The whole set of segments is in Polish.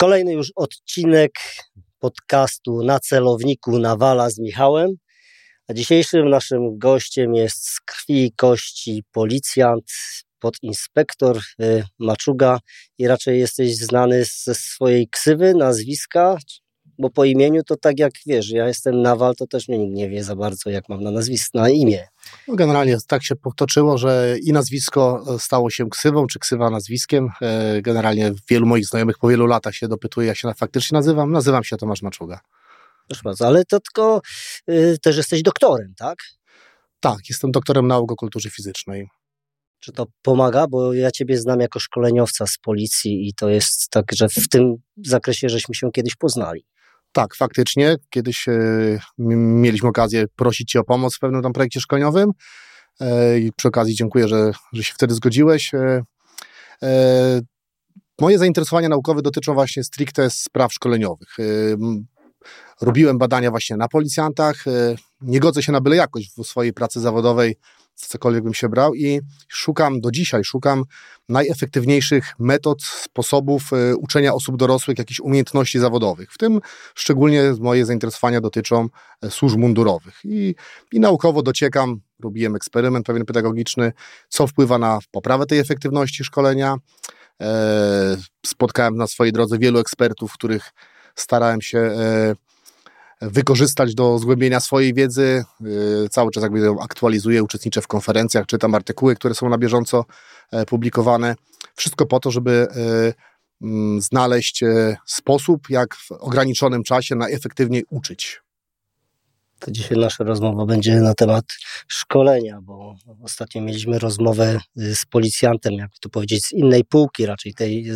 Kolejny już odcinek podcastu na celowniku Nawala z Michałem. A dzisiejszym naszym gościem jest z krwi i kości policjant, podinspektor y, Maczuga i raczej jesteś znany ze swojej ksywy, nazwiska, bo po imieniu to tak jak wiesz, ja jestem Nawal, to też mnie nikt nie wie za bardzo, jak mam na nazwisko, na imię. No generalnie tak się potoczyło, że i nazwisko e, stało się ksywą, czy ksywa nazwiskiem. E, generalnie wielu moich znajomych po wielu latach się dopytuje, jak się faktycznie nazywam. Nazywam się Tomasz Maczuga. Proszę bardzo, ale to tylko y, też jesteś doktorem, tak? Tak, jestem doktorem nauk o kulturze fizycznej. Czy to pomaga? Bo ja Ciebie znam jako szkoleniowca z policji i to jest tak, że w tym zakresie żeśmy się kiedyś poznali. Tak, faktycznie. Kiedyś e, mieliśmy okazję prosić Cię o pomoc w pewnym tam projekcie szkoleniowym e, i przy okazji dziękuję, że, że się wtedy zgodziłeś. E, moje zainteresowania naukowe dotyczą właśnie stricte spraw szkoleniowych. Robiłem badania właśnie na policjantach. Nie godzę się na byle jakość w swojej pracy zawodowej cokolwiek bym się brał i szukam do dzisiaj, szukam najefektywniejszych metod, sposobów y, uczenia osób dorosłych jakichś umiejętności zawodowych. W tym szczególnie moje zainteresowania dotyczą e, służb mundurowych i, i naukowo dociekam, robiłem eksperyment pewien pedagogiczny, co wpływa na poprawę tej efektywności szkolenia. E, spotkałem na swojej drodze wielu ekspertów, których starałem się e, wykorzystać do zgłębienia swojej wiedzy. Y, cały czas jakby ją aktualizuję, uczestniczę w konferencjach, czytam artykuły, które są na bieżąco e, publikowane. Wszystko po to, żeby e, mm, znaleźć e, sposób, jak w ograniczonym czasie najefektywniej uczyć. To dzisiaj nasza rozmowa będzie na temat szkolenia, bo ostatnio mieliśmy rozmowę y, z policjantem, jak to powiedzieć, z innej półki, raczej tej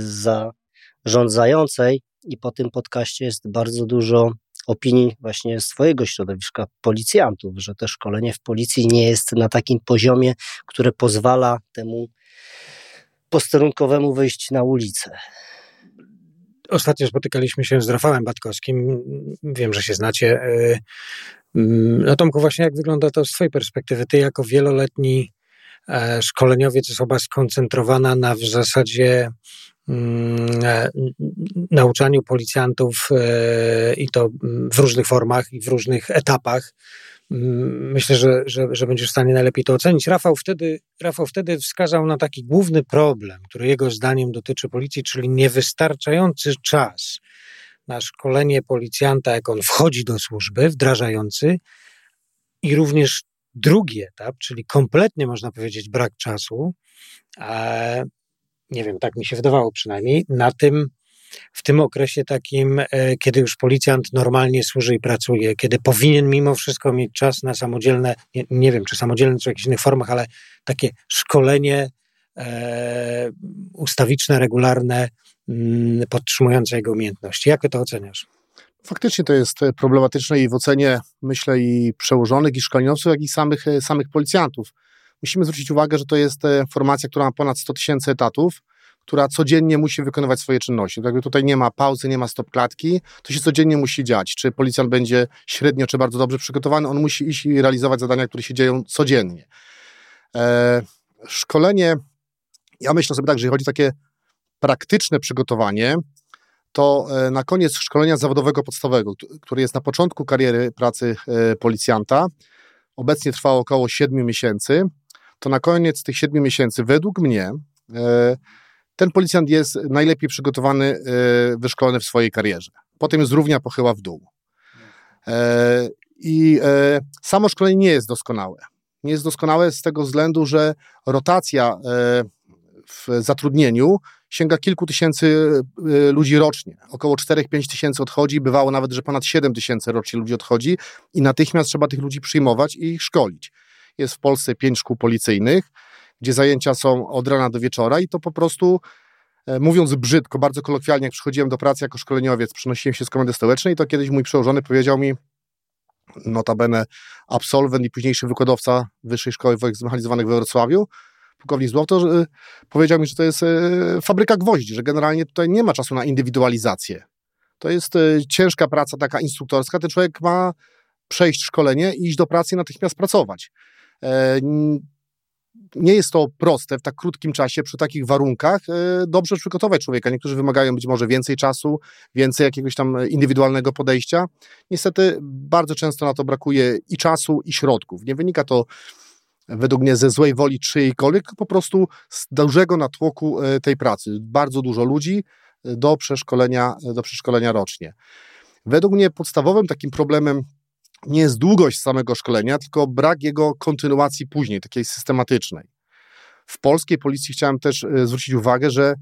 zarządzającej i po tym podcaście jest bardzo dużo opinii właśnie swojego środowiska policjantów, że to szkolenie w policji nie jest na takim poziomie, które pozwala temu posterunkowemu wyjść na ulicę. Ostatnio spotykaliśmy się z Rafałem Batkowskim. Wiem, że się znacie. No Tomku, właśnie jak wygląda to z Twojej perspektywy? Ty jako wieloletni e, szkoleniowiec, osoba skoncentrowana na w zasadzie nauczaniu policjantów e, i to w różnych formach i w różnych etapach. Mm, myślę, że, że, że będziesz w stanie najlepiej to ocenić. Rafał wtedy, Rafał wtedy wskazał na taki główny problem, który jego zdaniem dotyczy policji, czyli niewystarczający czas na szkolenie policjanta, jak on wchodzi do służby, wdrażający, i również drugi etap, czyli kompletnie można powiedzieć brak czasu, nie wiem, tak mi się wydawało przynajmniej, na tym, w tym okresie takim, e, kiedy już policjant normalnie służy i pracuje, kiedy powinien mimo wszystko mieć czas na samodzielne, nie, nie wiem, czy samodzielne, czy w jakichś innych formach, ale takie szkolenie e, ustawiczne, regularne, m, mm, podtrzymujące jego umiejętności. Jak to oceniasz? Faktycznie to jest problematyczne i w ocenie, myślę, i przełożonych, i szkoleniowców, jak i samych, e, samych policjantów musimy zwrócić uwagę, że to jest e, formacja, która ma ponad 100 tysięcy etatów, która codziennie musi wykonywać swoje czynności. Tak tutaj nie ma pauzy, nie ma stop klatki, to się codziennie musi dziać. Czy policjant będzie średnio, czy bardzo dobrze przygotowany, on musi iść i realizować zadania, które się dzieją codziennie. E, szkolenie, ja myślę sobie tak, że jeżeli chodzi o takie praktyczne przygotowanie, to e, na koniec szkolenia zawodowego podstawowego, który jest na początku kariery pracy policjanta, obecnie trwa około 7 miesięcy, to na koniec tych siedmiu miesięcy, według mnie, e, ten policjant jest najlepiej przygotowany, e, wyszkolony w swojej karierze. Potem jest równia pochyła w dół. E, I samo szkolenie nie jest doskonałe. Nie jest doskonałe z tego względu, że rotacja w zatrudnieniu sięga kilku tysięcy ludzi rocznie. Około 4-5 tysięcy odchodzi, bywało nawet, że ponad 7 tysięcy rocznie ludzi odchodzi i natychmiast trzeba tych ludzi przyjmować i ich szkolić. Jest w Polsce pięć szkół policyjnych, gdzie zajęcia są od rana do wieczora i to po prostu, e, mówiąc brzydko, bardzo kolokwialnie, jak przychodziłem do pracy jako szkoleniowiec, przenosiłem się z komendy stołecznej, to kiedyś mój przełożony powiedział mi, notabene absolwent i późniejszy wykładowca Wyższej Szkoły Wojsk Zmechanizowanych we Wrocławiu, pułkownik Złoto, że, powiedział mi, że to jest e, fabryka gwoździ, że generalnie tutaj nie ma czasu na indywidualizację. To jest e, ciężka praca taka instruktorska, ten człowiek ma przejść szkolenie i iść do pracy i natychmiast pracować. E, nie jest to proste w tak krótkim czasie, przy takich warunkach, e, dobrze przygotować człowieka. Niektórzy wymagają być może więcej czasu, więcej jakiegoś tam indywidualnego podejścia. Niestety bardzo często na to brakuje i czasu, i środków. Nie wynika to według mnie ze złej woli czyjejkolwiek, po prostu z dużego natłoku e, tej pracy. Bardzo dużo ludzi do przeszkolenia, do przeszkolenia rocznie. Według mnie podstawowym takim problemem nie jest długość samego szkolenia, tylko brak jego kontynuacji później, takiej systematycznej. W polskiej policji chciałem też e, zwrócić uwagę, że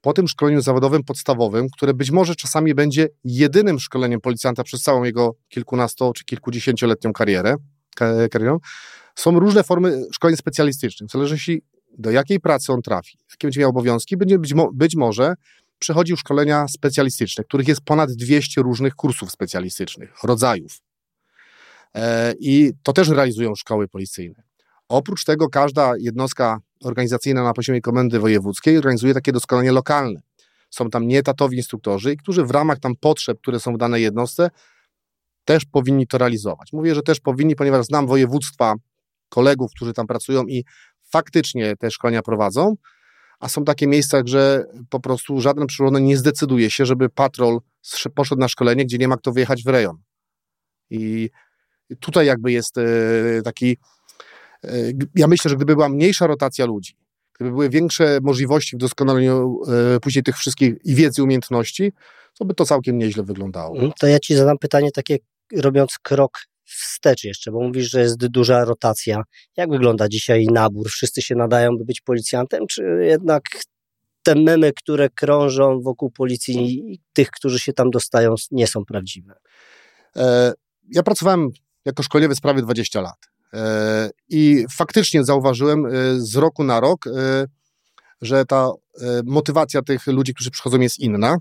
po tym szkoleniu zawodowym podstawowym, które być może czasami będzie jedynym szkoleniem policjanta przez całą jego kilkunasto czy kilkudziesięcioletnią karierę, karierę są różne formy szkoleń specjalistycznych. W zależności do jakiej pracy on trafi, jakie będzie miał obowiązki, będzie być, mo być może przechodził szkolenia specjalistyczne, których jest ponad 200 różnych kursów specjalistycznych, rodzajów. E, I to też realizują szkoły policyjne. Oprócz tego każda jednostka organizacyjna na poziomie komendy wojewódzkiej organizuje takie doskonalenie lokalne. Są tam nieetatowi instruktorzy, którzy w ramach tam potrzeb, które są w danej jednostce, też powinni to realizować. Mówię, że też powinni, ponieważ znam województwa kolegów, którzy tam pracują i faktycznie te szkolenia prowadzą, a są takie miejsca, że po prostu żaden przełożony nie zdecyduje się, żeby patrol poszedł na szkolenie, gdzie nie ma kto wyjechać w rejon. I tutaj jakby jest e, taki. E, ja myślę, że gdyby była mniejsza rotacja ludzi, gdyby były większe możliwości w doskonaleniu e, później tych wszystkich i wiedzy, i umiejętności, to by to całkiem nieźle wyglądało. Mm, to ja ci zadam pytanie takie, robiąc krok wstecz jeszcze, bo mówisz, że jest duża rotacja. Jak wygląda dzisiaj nabór? Wszyscy się nadają, by być policjantem, czy jednak te memy, które krążą wokół policji, tych, którzy się tam dostają, nie są prawdziwe? Ja pracowałem jako szkoleniowiec prawie 20 lat. E, I faktycznie zauważyłem e, z roku na rok, e, że ta motywacja tych ludzi, którzy przychodzą, jest inna.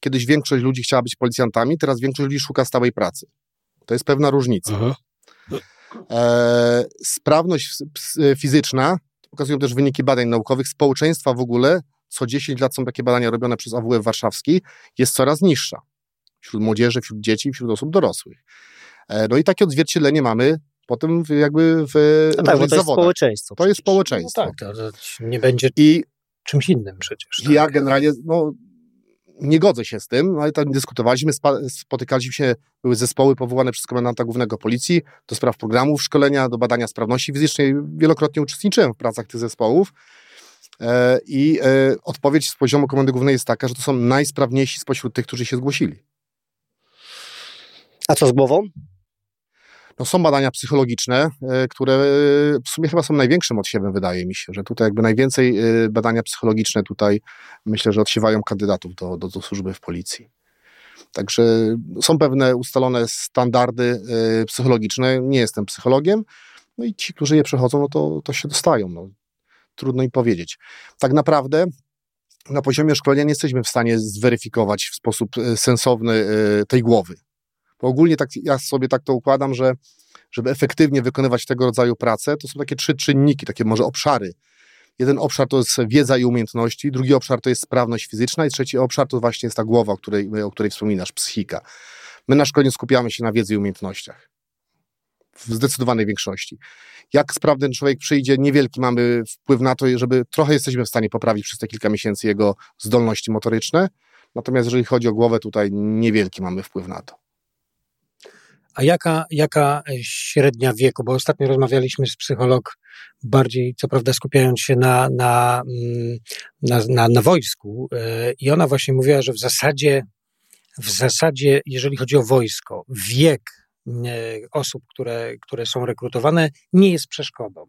Kiedyś większość ludzi chciała być policjantami, teraz większość ludzi szuka stałej pracy. To jest pewna różnica. Aha. sprawność fizyczna, pokazują też wyniki badań naukowych, społeczeństwa w ogóle, co 10 lat są takie badania robione przez AWF Warszawski, jest coraz niższa. Wśród młodzieży, wśród dzieci, wśród osób dorosłych. E, no i takie odzwierciedlenie mamy potem jakby w no tak, bo to jest zawodach. społeczeństwo. To jest społeczeństwo. No tak, to, to nie będzie I czymś innym przecież. Tak? Ja generalnie no, nie godzę się z tym, no ale tam dyskutowaliśmy, spotykaliśmy się, były zespoły powołane przez komendanta głównego policji do spraw programów szkolenia, do badania sprawności fizycznej. Wielokrotnie uczestniczyłem w pracach tych zespołów. E, I e, odpowiedź z poziomu komendy głównej jest taka, że to są najsprawniejsi spośród tych, którzy się zgłosili. A co z głową? No są badania psychologiczne, e, które e, w sumie chyba są największym odsiewem, wydaje mi się, że tutaj jakby najwięcej e, badania psychologiczne tutaj myślę, że odsiewają kandydatów do, do, do służby w policji. Także są pewne ustalone standardy psychologiczne. Nie jestem psychologiem, no i ci, którzy je przechodzą, no to, to się dostają. No. Trudno im powiedzieć. Tak naprawdę na poziomie szkolenia nie jesteśmy w stanie zweryfikować w sposób sensowny tej głowy. Ogólnie tak, ja sobie tak to układam, że żeby efektywnie wykonywać tego rodzaju pracę, to są takie trzy czynniki, takie może obszary. Jeden obszar to jest wiedza i umiejętności, drugi obszar to jest sprawność fizyczna i trzeci obszar to właśnie jest ta głowa, o której, o której wspominasz, psychika. My na szkoleniu skupiamy się na wiedzy i umiejętnościach. W zdecydowanej większości. Jak sprawny człowiek przyjdzie, niewielki mamy wpływ na to, żeby trochę jesteśmy w stanie poprawić przez te kilka miesięcy jego zdolności motoryczne, natomiast jeżeli chodzi o głowę, tutaj niewielki mamy wpływ na to. A jaka, jaka średnia wieku? Bo ostatnio rozmawialiśmy z psycholog, bardziej co prawda skupiając się na, na, mm, na, na, na wojsku, e, i ona właśnie mówiła, że w zasadzie, w zasadzie, jeżeli chodzi o wojsko, wiek e, osób, które, które są rekrutowane, nie jest przeszkodą.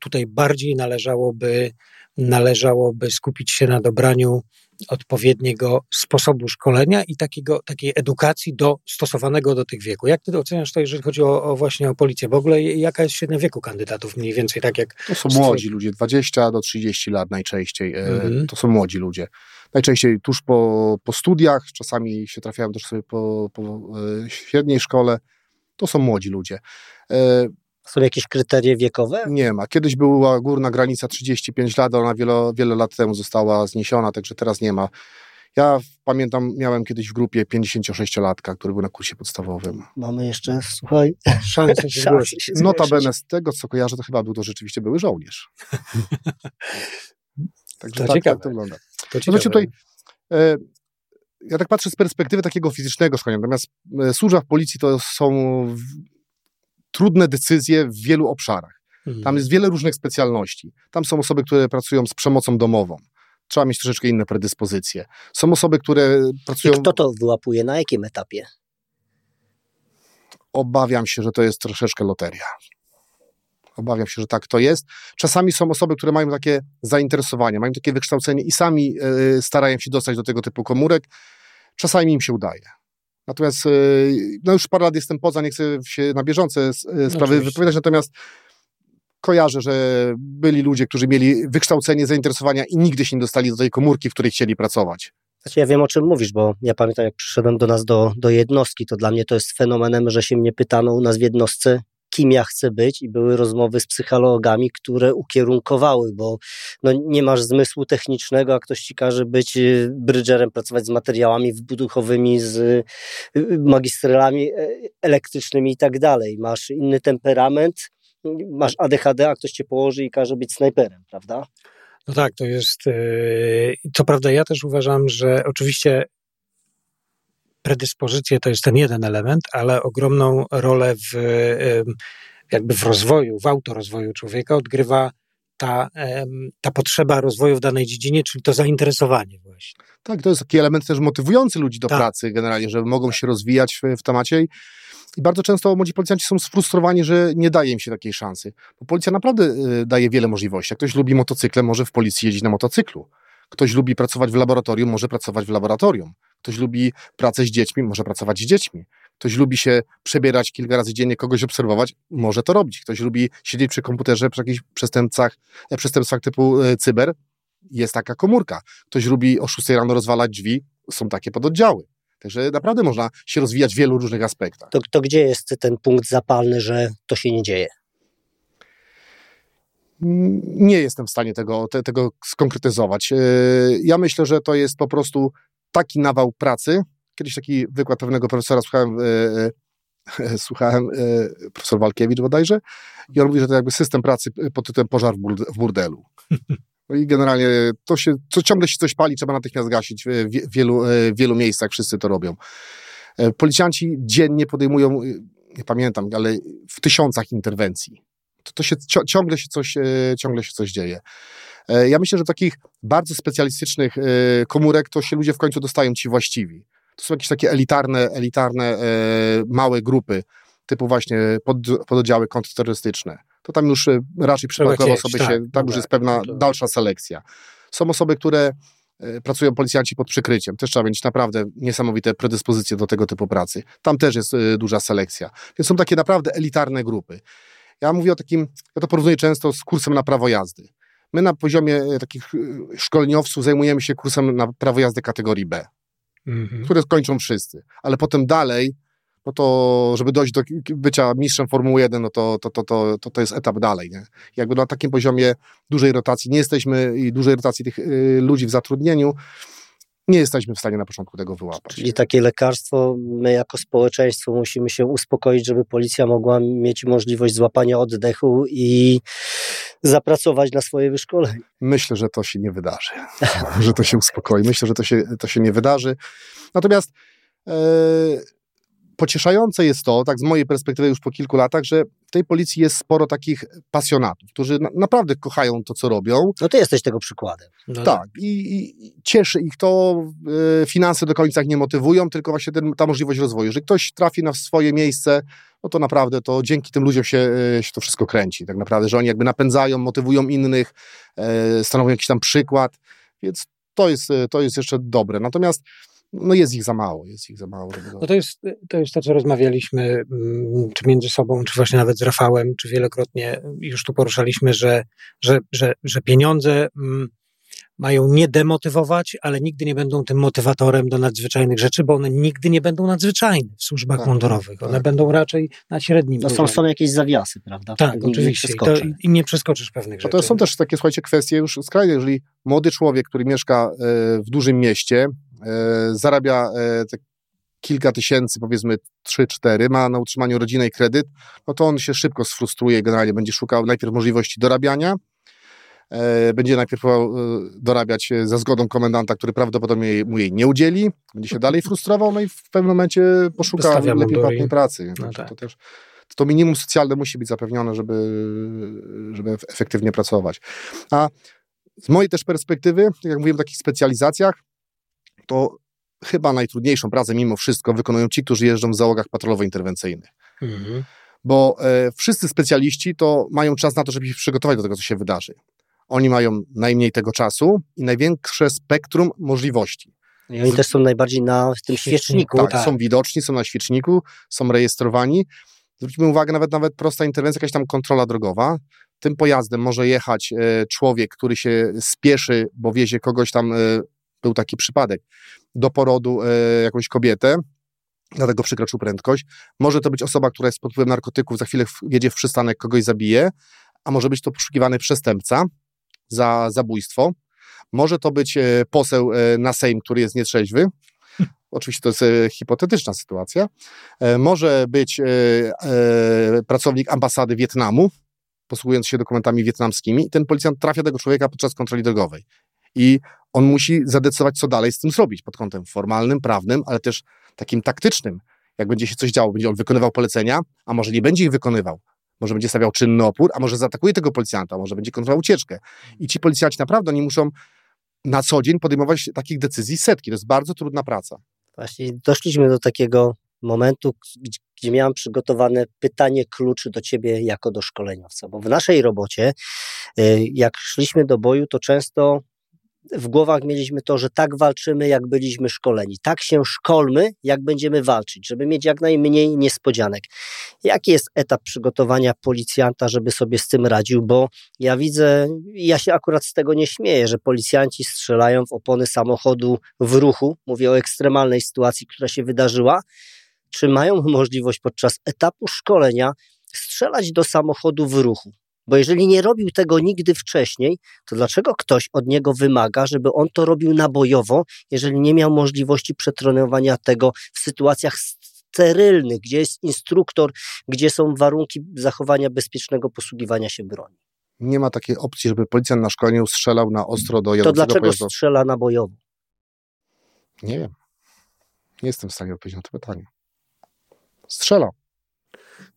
Tutaj bardziej należałoby, należałoby skupić się na dobraniu odpowiedniego sposobu szkolenia i takiego, takiej edukacji do, stosowanego do tych wieku. Jak ty oceniasz to, jeżeli chodzi o, o, właśnie o policję? W ogóle jaka jest średnia wieku kandydatów? Mniej więcej tak jak... To są młodzi ludzie, 20 do 30 lat najczęściej. Mhm. To są młodzi ludzie. Najczęściej tuż po, po studiach, czasami się trafiają też sobie po, po e, średniej szkole. To są młodzi ludzie. Są jakieś kryteria wiekowe? Nie ma. Kiedyś była górna granica 35 lat, ona wiele, wiele lat temu została zniesiona, także teraz nie ma. Ja pamiętam, miałem kiedyś w grupie 56-latka, który był na kursie podstawowym. Mamy jeszcze, słuchaj, Szansę się szansę zgłosić. się Notabene z tego, co kojarzę, to chyba był to rzeczywiście były żołnierz. Także To tak, ciekawe. tak to wygląda. To No ciekawe. tutaj e, ja tak patrzę z perspektywy takiego fizycznego szkolenia, natomiast e, służba w policji to są trudne decyzje w wielu obszarach. Mhm. Tam jest wiele różnych specjalności. Tam są osoby, które pracują z przemocą domową. Trzeba mieć troszeczkę inne predyspozycje. Są osoby, które I pracują. kto to wyłapuje, na jakim etapie? Obawiam się, że to jest troszeczkę loteria. Obawiam się, że tak to jest. Czasami są osoby, które mają takie zainteresowanie, mają takie wykształcenie i sami e, starają się dostać do tego typu komórek. Czasami im się udaje. Natomiast e, no już parę lat jestem poza, nie chcę się na bieżące s- e, sprawy oczywiście. wypowiadać, natomiast kojarzę, że byli ludzie, którzy mieli wykształcenie, zainteresowania i nigdy się nie dostali do tej komórki, w której chcieli pracować. Znaczy ja wiem o czym mówisz, bo ja pamiętam jak przyszedłem do nas do, do jednostki, to dla mnie to jest fenomenem, że się mnie pytano u nas w jednostce, kim ja chcę być i były rozmowy z psychologami, które ukierunkowały, bo no, nie masz zmysłu technicznego, a ktoś ci każe być y, brydżerem, pracować z materiałami wybuchowymi, z y, y, magistralami e, elektrycznymi i tak dalej. Masz inny temperament, masz ADHD, a ktoś cię położy i każe być snajperem, prawda? No tak, to jest. Co prawda, ja też uważam, że oczywiście predyspozycje to jest ten jeden element, ale ogromną rolę w, jakby w rozwoju, w autorozwoju człowieka odgrywa ta, ta potrzeba rozwoju w danej dziedzinie, czyli to zainteresowanie właśnie. Tak, to jest taki element też motywujący ludzi do Tak. pracy generalnie, że mogą się rozwijać w, w temacie. I, I bardzo często młodzi policjanci są sfrustrowani, że nie daje im się takiej szansy. Bo policja naprawdę y, daje wiele możliwości. Jak ktoś lubi motocykle, może w policji jeździć na motocyklu. Ktoś lubi pracować w laboratorium, może pracować w laboratorium. Ktoś lubi pracę z dziećmi, może pracować z dziećmi. Ktoś lubi się przebierać kilka razy dziennie, kogoś obserwować, może to robić. Ktoś lubi siedzieć przy komputerze przy jakichś przestępcach, e, przestępstwach typu e, cyber, jest taka komórka. Ktoś lubi o 6 rano rozwalać drzwi, są takie pododdziały. Także naprawdę można się rozwijać w wielu różnych aspektach. To, to gdzie jest ten punkt zapalny, że to się nie dzieje? Nie jestem w stanie tego, te, tego skonkretyzować. Yy, Ja myślę, że to jest po prostu taki nawał pracy. Kiedyś taki wykład pewnego profesora słuchałem, yy, yy, słuchałem yy, profesor Walkiewicz bodajże i on mówi, że to jakby system pracy pod tytułem pożar w burde- w burdelu. No i generalnie to się, co ciągle się coś pali, trzeba natychmiast gasić. W wie- wielu, w wielu miejscach wszyscy to robią. Policjanci dziennie podejmują, nie pamiętam, ale w tysiącach interwencji. To, to się ciągle się coś, ciągle się coś dzieje. E, Ja myślę, że takich bardzo specjalistycznych e, komórek to się ludzie w końcu dostają ci właściwi. To są jakieś takie elitarne, elitarne e, małe grupy, typu właśnie pod, pododdziały kontrterrorystyczne. To tam już raczej przypadkowe osoby tak, się, tam już tak, jest pewna no to- dalsza selekcja. Są osoby, które pracują policjanci pod przykryciem. Też trzeba mieć naprawdę niesamowite predyspozycje do tego typu pracy. Tam też jest duża selekcja. Więc są takie naprawdę elitarne grupy. Ja mówię o takim, ja to porównuję często z kursem na prawo jazdy. My na poziomie e, takich e, szkoleniowców zajmujemy się kursem na prawo jazdy kategorii B, Mhm. które kończą wszyscy. Ale potem dalej, no to żeby dojść do bycia mistrzem Formuły 1, no to, to, to, to, to, to jest etap dalej. Nie? Jakby na takim poziomie dużej rotacji nie jesteśmy i dużej rotacji tych y, ludzi w zatrudnieniu, nie jesteśmy w stanie na początku tego wyłapać. Czyli takie lekarstwo, my jako społeczeństwo musimy się uspokoić, żeby policja mogła mieć możliwość złapania oddechu i zapracować na swoje wyszkolenie. Myślę, że to się nie wydarzy, że to się uspokoi. Myślę, że to się, to się nie wydarzy. Natomiast e, pocieszające jest to, tak z mojej perspektywy już po kilku latach, że w tej policji jest sporo takich pasjonatów, którzy na, naprawdę kochają to, co robią. No ty jesteś tego przykładem. No Tak, i, i cieszy ich to, e, finanse do końca ich nie motywują, tylko właśnie ten, ta możliwość rozwoju. Jeżeli ktoś trafi na swoje miejsce, no to naprawdę to dzięki tym ludziom się, e, się to wszystko kręci. Tak naprawdę, że oni jakby napędzają, motywują innych, e, stanowią jakiś tam przykład, więc to jest, to jest jeszcze dobre. Natomiast no jest ich za mało, jest ich za mało. Żeby to... No to jest, to jest to, co rozmawialiśmy, mm, czy między sobą, czy właśnie nawet z Rafałem, czy wielokrotnie już tu poruszaliśmy, że, że, że, że pieniądze mm, mają nie demotywować, ale nigdy nie będą tym motywatorem do nadzwyczajnych rzeczy, bo one nigdy nie będą nadzwyczajne w służbach Tak, mundurowych. One tak. będą raczej na średnim No są, są jakieś zawiasy, prawda? Tak, Nigdy nie oczywiście. I, to. I nie przeskoczysz pewnych No rzeczy. to są też takie, słuchajcie, kwestie już skrajne. Jeżeli młody człowiek, który mieszka e, w dużym mieście, zarabia kilka tysięcy, powiedzmy 3-4, ma na utrzymaniu rodzinę i kredyt, no to on się szybko sfrustruje, generalnie będzie szukał najpierw możliwości dorabiania, e, będzie najpierw e, dorabiać za zgodą komendanta, który prawdopodobnie mu jej nie udzieli, będzie się dalej frustrował, no i w pewnym momencie poszuka Wystawia lepiej płatnej pracy. No tak. to, też, to minimum socjalne musi być zapewnione, żeby, żeby efektywnie pracować. A z mojej też perspektywy, jak mówiłem o takich specjalizacjach, to chyba najtrudniejszą pracę mimo wszystko wykonują ci, którzy jeżdżą w załogach patrolowo-interwencyjnych. Mhm. Bo e, wszyscy specjaliści to mają czas na to, żeby się przygotować do tego, co się wydarzy. Oni mają najmniej tego czasu i największe spektrum możliwości. I oni też są najbardziej na tym świeczniku. Tak, tak, są widoczni, są na świeczniku, są rejestrowani. Zwróćmy uwagę, nawet, nawet prosta interwencja, jakaś tam kontrola drogowa. Tym pojazdem może jechać e, człowiek, który się spieszy, bo wiezie kogoś tam, e, był taki przypadek, do porodu e, jakąś kobietę, dlatego przekroczył prędkość. Może to być osoba, która jest pod wpływem narkotyków, za chwilę jedzie w przystanek, kogoś zabije, a może być to poszukiwany przestępca za zabójstwo. Może to być e, poseł e, na Sejm, który jest nietrzeźwy. Oczywiście to jest hipotetyczna sytuacja. Może być pracownik ambasady Wietnamu, posługując się dokumentami wietnamskimi, i ten policjant trafia do tego człowieka podczas kontroli drogowej. I on musi zadecydować, co dalej z tym zrobić pod kątem formalnym, prawnym, ale też takim taktycznym. Jak będzie się coś działo, będzie on wykonywał polecenia, a może nie będzie ich wykonywał. Może będzie stawiał czynny opór, a może zaatakuje tego policjanta, a może będzie kontrolował ucieczkę. I ci policjanci naprawdę oni muszą na co dzień podejmować takich decyzji setki. To jest bardzo trudna praca. Właśnie doszliśmy do takiego momentu, gdzie miałam przygotowane pytanie kluczy do ciebie jako do szkoleniowca, bo w naszej robocie, y, jak szliśmy do boju, to często w głowach mieliśmy to, że tak walczymy, jak byliśmy szkoleni. Tak się szkolmy, jak będziemy walczyć, żeby mieć jak najmniej niespodzianek. Jaki jest etap przygotowania policjanta, żeby sobie z tym radził? Bo ja widzę, ja się akurat z tego nie śmieję, że policjanci strzelają w opony samochodu w ruchu. Mówię o ekstremalnej sytuacji, która się wydarzyła. Czy mają możliwość podczas etapu szkolenia strzelać do samochodu w ruchu? Bo jeżeli nie robił tego nigdy wcześniej, to dlaczego ktoś od niego wymaga, żeby on to robił nabojowo, jeżeli nie miał możliwości przetrenowania tego w sytuacjach sterylnych, gdzie jest instruktor, gdzie są warunki zachowania bezpiecznego posługiwania się broni? Nie ma takiej opcji, żeby policjant na szkoleniu strzelał na ostro do jadącego To dlaczego pojazdu. strzela nabojowo? Nie wiem. Nie jestem w stanie odpowiedzieć na to pytanie. Strzela.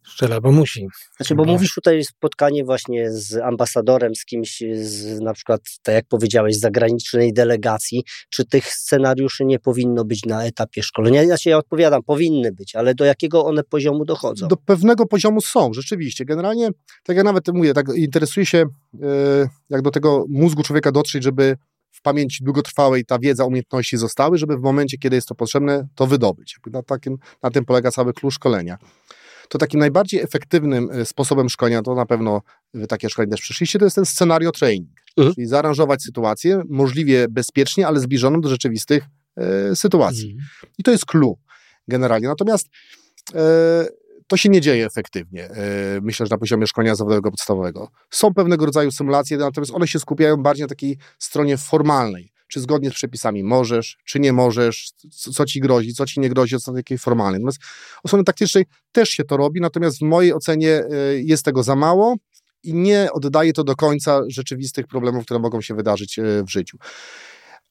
Strzela, bo musi. Znaczy, bo mówisz tutaj spotkanie właśnie z ambasadorem, z kimś, z na przykład, tak jak powiedziałeś, z zagranicznej delegacji. Czy tych scenariuszy nie powinno być na etapie szkolenia? Ja odpowiadam, powinny być, ale do jakiego one poziomu dochodzą? Do pewnego poziomu są, rzeczywiście. Generalnie, tak jak nawet mówię, tak interesuje się, e, jak do tego mózgu człowieka dotrzeć, żeby w pamięci długotrwałej ta wiedza, umiejętności zostały, żeby w momencie, kiedy jest to potrzebne, to wydobyć. Na, takim, na tym polega cały klucz szkolenia to takim najbardziej efektywnym e, sposobem szkolenia, to na pewno wy takie szkolenie też przyszliście, to jest ten scenario training. Mhm. Czyli zaaranżować sytuację możliwie bezpiecznie, ale zbliżoną do rzeczywistych e, sytuacji. Mhm. I to jest clue generalnie. Natomiast e, to się nie dzieje efektywnie, myślę, że na poziomie szkolenia zawodowego podstawowego. Są pewnego rodzaju symulacje, natomiast one się skupiają bardziej na takiej stronie formalnej czy zgodnie z przepisami możesz, czy nie możesz, co ci grozi, co ci nie grozi od strony takiej formalnej. Natomiast od strony taktycznej też się to robi, natomiast w mojej ocenie e, jest tego za mało i nie oddaje to do końca rzeczywistych problemów, które mogą się wydarzyć e, w życiu.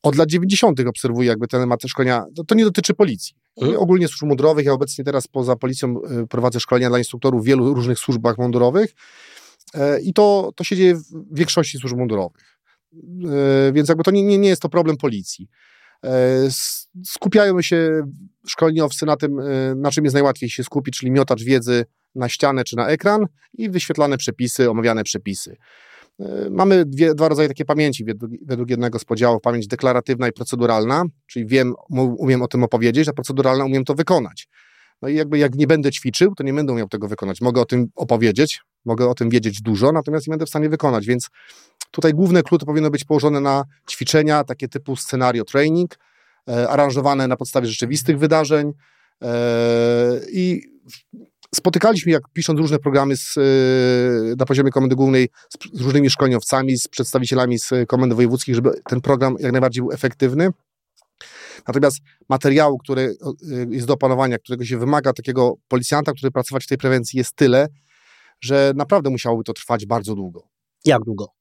Od lat 90. obserwuję jakby ten temat szkolenia, to, to nie dotyczy policji. Hmm. Ogólnie służb mundurowych, ja obecnie teraz poza policją e, prowadzę szkolenia dla instruktorów w wielu różnych służbach mundurowych i to, to się dzieje w większości służb mundurowych. E, więc jakby to nie, nie jest to problem policji. E, skupiają się szkoleniowcy na tym, e, na czym jest najłatwiej się skupić, czyli miotacz wiedzy na ścianę czy na ekran i wyświetlane przepisy, omawiane przepisy. Mamy dwie, dwa rodzaje takiej pamięci według, według jednego z podziałów. Pamięć deklaratywna i proceduralna, czyli wiem, umiem o tym opowiedzieć, a proceduralna umiem to wykonać. No i jakby jak nie będę ćwiczył, to nie będę umiał tego wykonać. Mogę o tym opowiedzieć, mogę o tym wiedzieć dużo, natomiast nie będę w stanie wykonać, więc tutaj główne klucze powinno być położone na ćwiczenia, takie typu scenario training, e, aranżowane na podstawie rzeczywistych wydarzeń e, i spotykaliśmy, jak pisząc różne programy z, e, na poziomie Komendy Głównej z, z różnymi szkoleniowcami, z przedstawicielami z komend wojewódzkich, żeby ten program jak najbardziej był efektywny. Natomiast materiału, który jest do opanowania, którego się wymaga takiego policjanta, który pracować w tej prewencji jest tyle, że naprawdę musiałoby to trwać bardzo długo. Jak długo?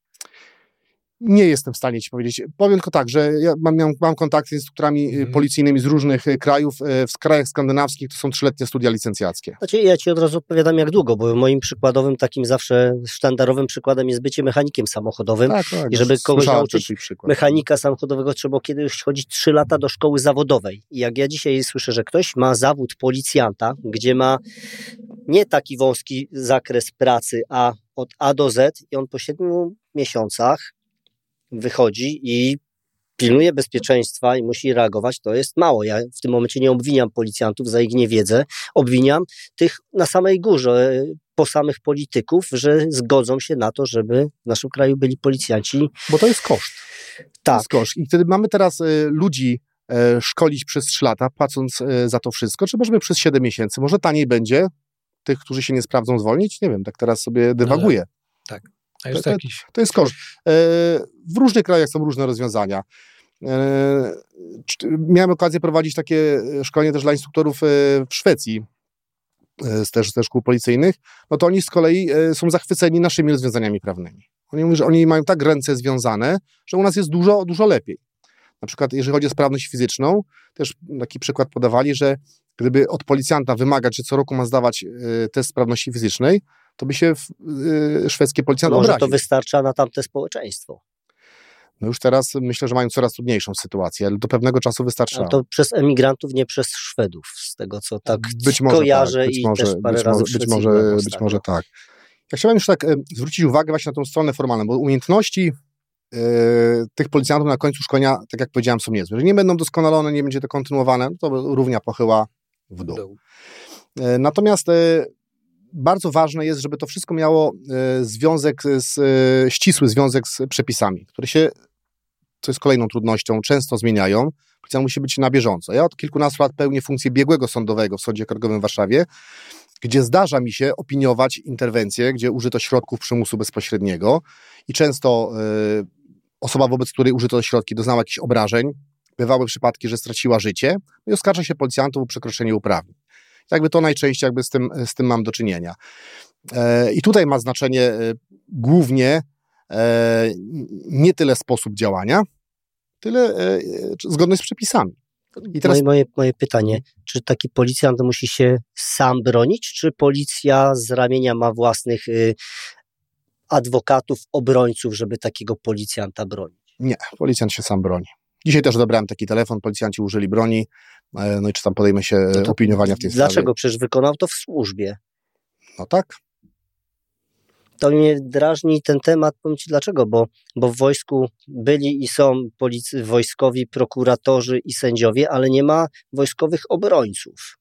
Nie jestem w stanie ci powiedzieć. Powiem tylko tak, że ja mam, mam kontakty z strukturami mm. policyjnymi z różnych y, krajów. Y, w krajach skandynawskich to są trzyletnie studia licencjackie. Znaczy, ja ci od razu odpowiadam jak długo, bo moim przykładowym, takim zawsze sztandarowym przykładem jest bycie mechanikiem samochodowym. Tak, tak, I żeby kogoś nauczyć mechanika samochodowego, trzeba kiedyś chodzić trzy lata do szkoły zawodowej. I jak ja dzisiaj słyszę, że ktoś ma zawód policjanta, gdzie ma nie taki wąski zakres pracy, a od A do Z i on po siedmiu miesiącach wychodzi i pilnuje bezpieczeństwa i musi reagować, to jest mało. Ja w tym momencie nie obwiniam policjantów za ich niewiedzę, obwiniam tych na samej górze, po samych polityków, że zgodzą się na to, żeby w naszym kraju byli policjanci. Bo to jest koszt. Tak. jest koszt. I wtedy mamy teraz y, ludzi y, szkolić przez 3 lata, płacąc y, za to wszystko, czy możemy przez 7 miesięcy. Może taniej będzie tych, którzy się nie sprawdzą, zwolnić? Nie wiem, tak teraz sobie dywaguję. tak. A jest to, jakiś... to jest koszt. E, w różnych krajach są różne rozwiązania. E, miałem okazję prowadzić takie szkolenie też dla instruktorów e, w Szwecji, z też ze szkół policyjnych, no to oni z kolei są zachwyceni naszymi rozwiązaniami prawnymi. Oni mówią, że oni mają tak ręce związane, że u nas jest dużo, dużo lepiej. Na przykład, jeżeli chodzi o sprawność fizyczną, też taki przykład podawali, że gdyby od policjanta wymagać, że co roku ma zdawać test sprawności fizycznej, to by się y, szwedzkie policjanty Może obraził. to wystarcza na tamte społeczeństwo. No już teraz myślę, że mają coraz trudniejszą sytuację, ale do pewnego czasu wystarcza. to przez emigrantów, nie przez Szwedów, z tego co tak być może kojarzę tak, być i może, też parę być razy może, być może, być może tak. Ja chciałem już tak e, zwrócić uwagę właśnie na tą stronę formalną, bo umiejętności e, tych policjantów na końcu szkolenia, tak jak powiedziałem, są niezłe. Że nie będą doskonalone, nie będzie to kontynuowane, to równia pochyła w dół. W dół. E, natomiast bardzo ważne jest, żeby to wszystko miało e, związek z, e, ścisły związek z przepisami, które się, co jest kolejną trudnością, często zmieniają. Policjant musi być na bieżąco. Ja od kilkunastu lat pełnię funkcję biegłego sądowego w Sądzie Okręgowym w Warszawie, gdzie zdarza mi się opiniować interwencje, gdzie użyto środków przymusu bezpośredniego i często y, osoba, wobec której użyto środki, doznała jakichś obrażeń. Bywały przypadki, że straciła życie no i oskarża się policjantów o przekroczenie uprawnień jakby to najczęściej jakby z tym, z tym mam do czynienia. E, I tutaj ma znaczenie e, głównie e, nie tyle sposób działania, tyle zgodność z przepisami. I teraz... moje, moje, moje pytanie, czy taki policjant musi się sam bronić, czy policja z ramienia ma własnych y, adwokatów, obrońców, żeby takiego policjanta bronić? Nie, policjant się sam broni. Dzisiaj też odebrałem taki telefon, policjanci użyli broni, e, no i czy tam podejmę się no opiniowania w tej sprawie. Dlaczego? Przecież wykonał to w służbie. No tak. To mnie drażni ten temat, powiem Ci dlaczego, bo, bo w wojsku byli i są policy, wojskowi prokuratorzy i sędziowie, ale nie ma wojskowych obrońców.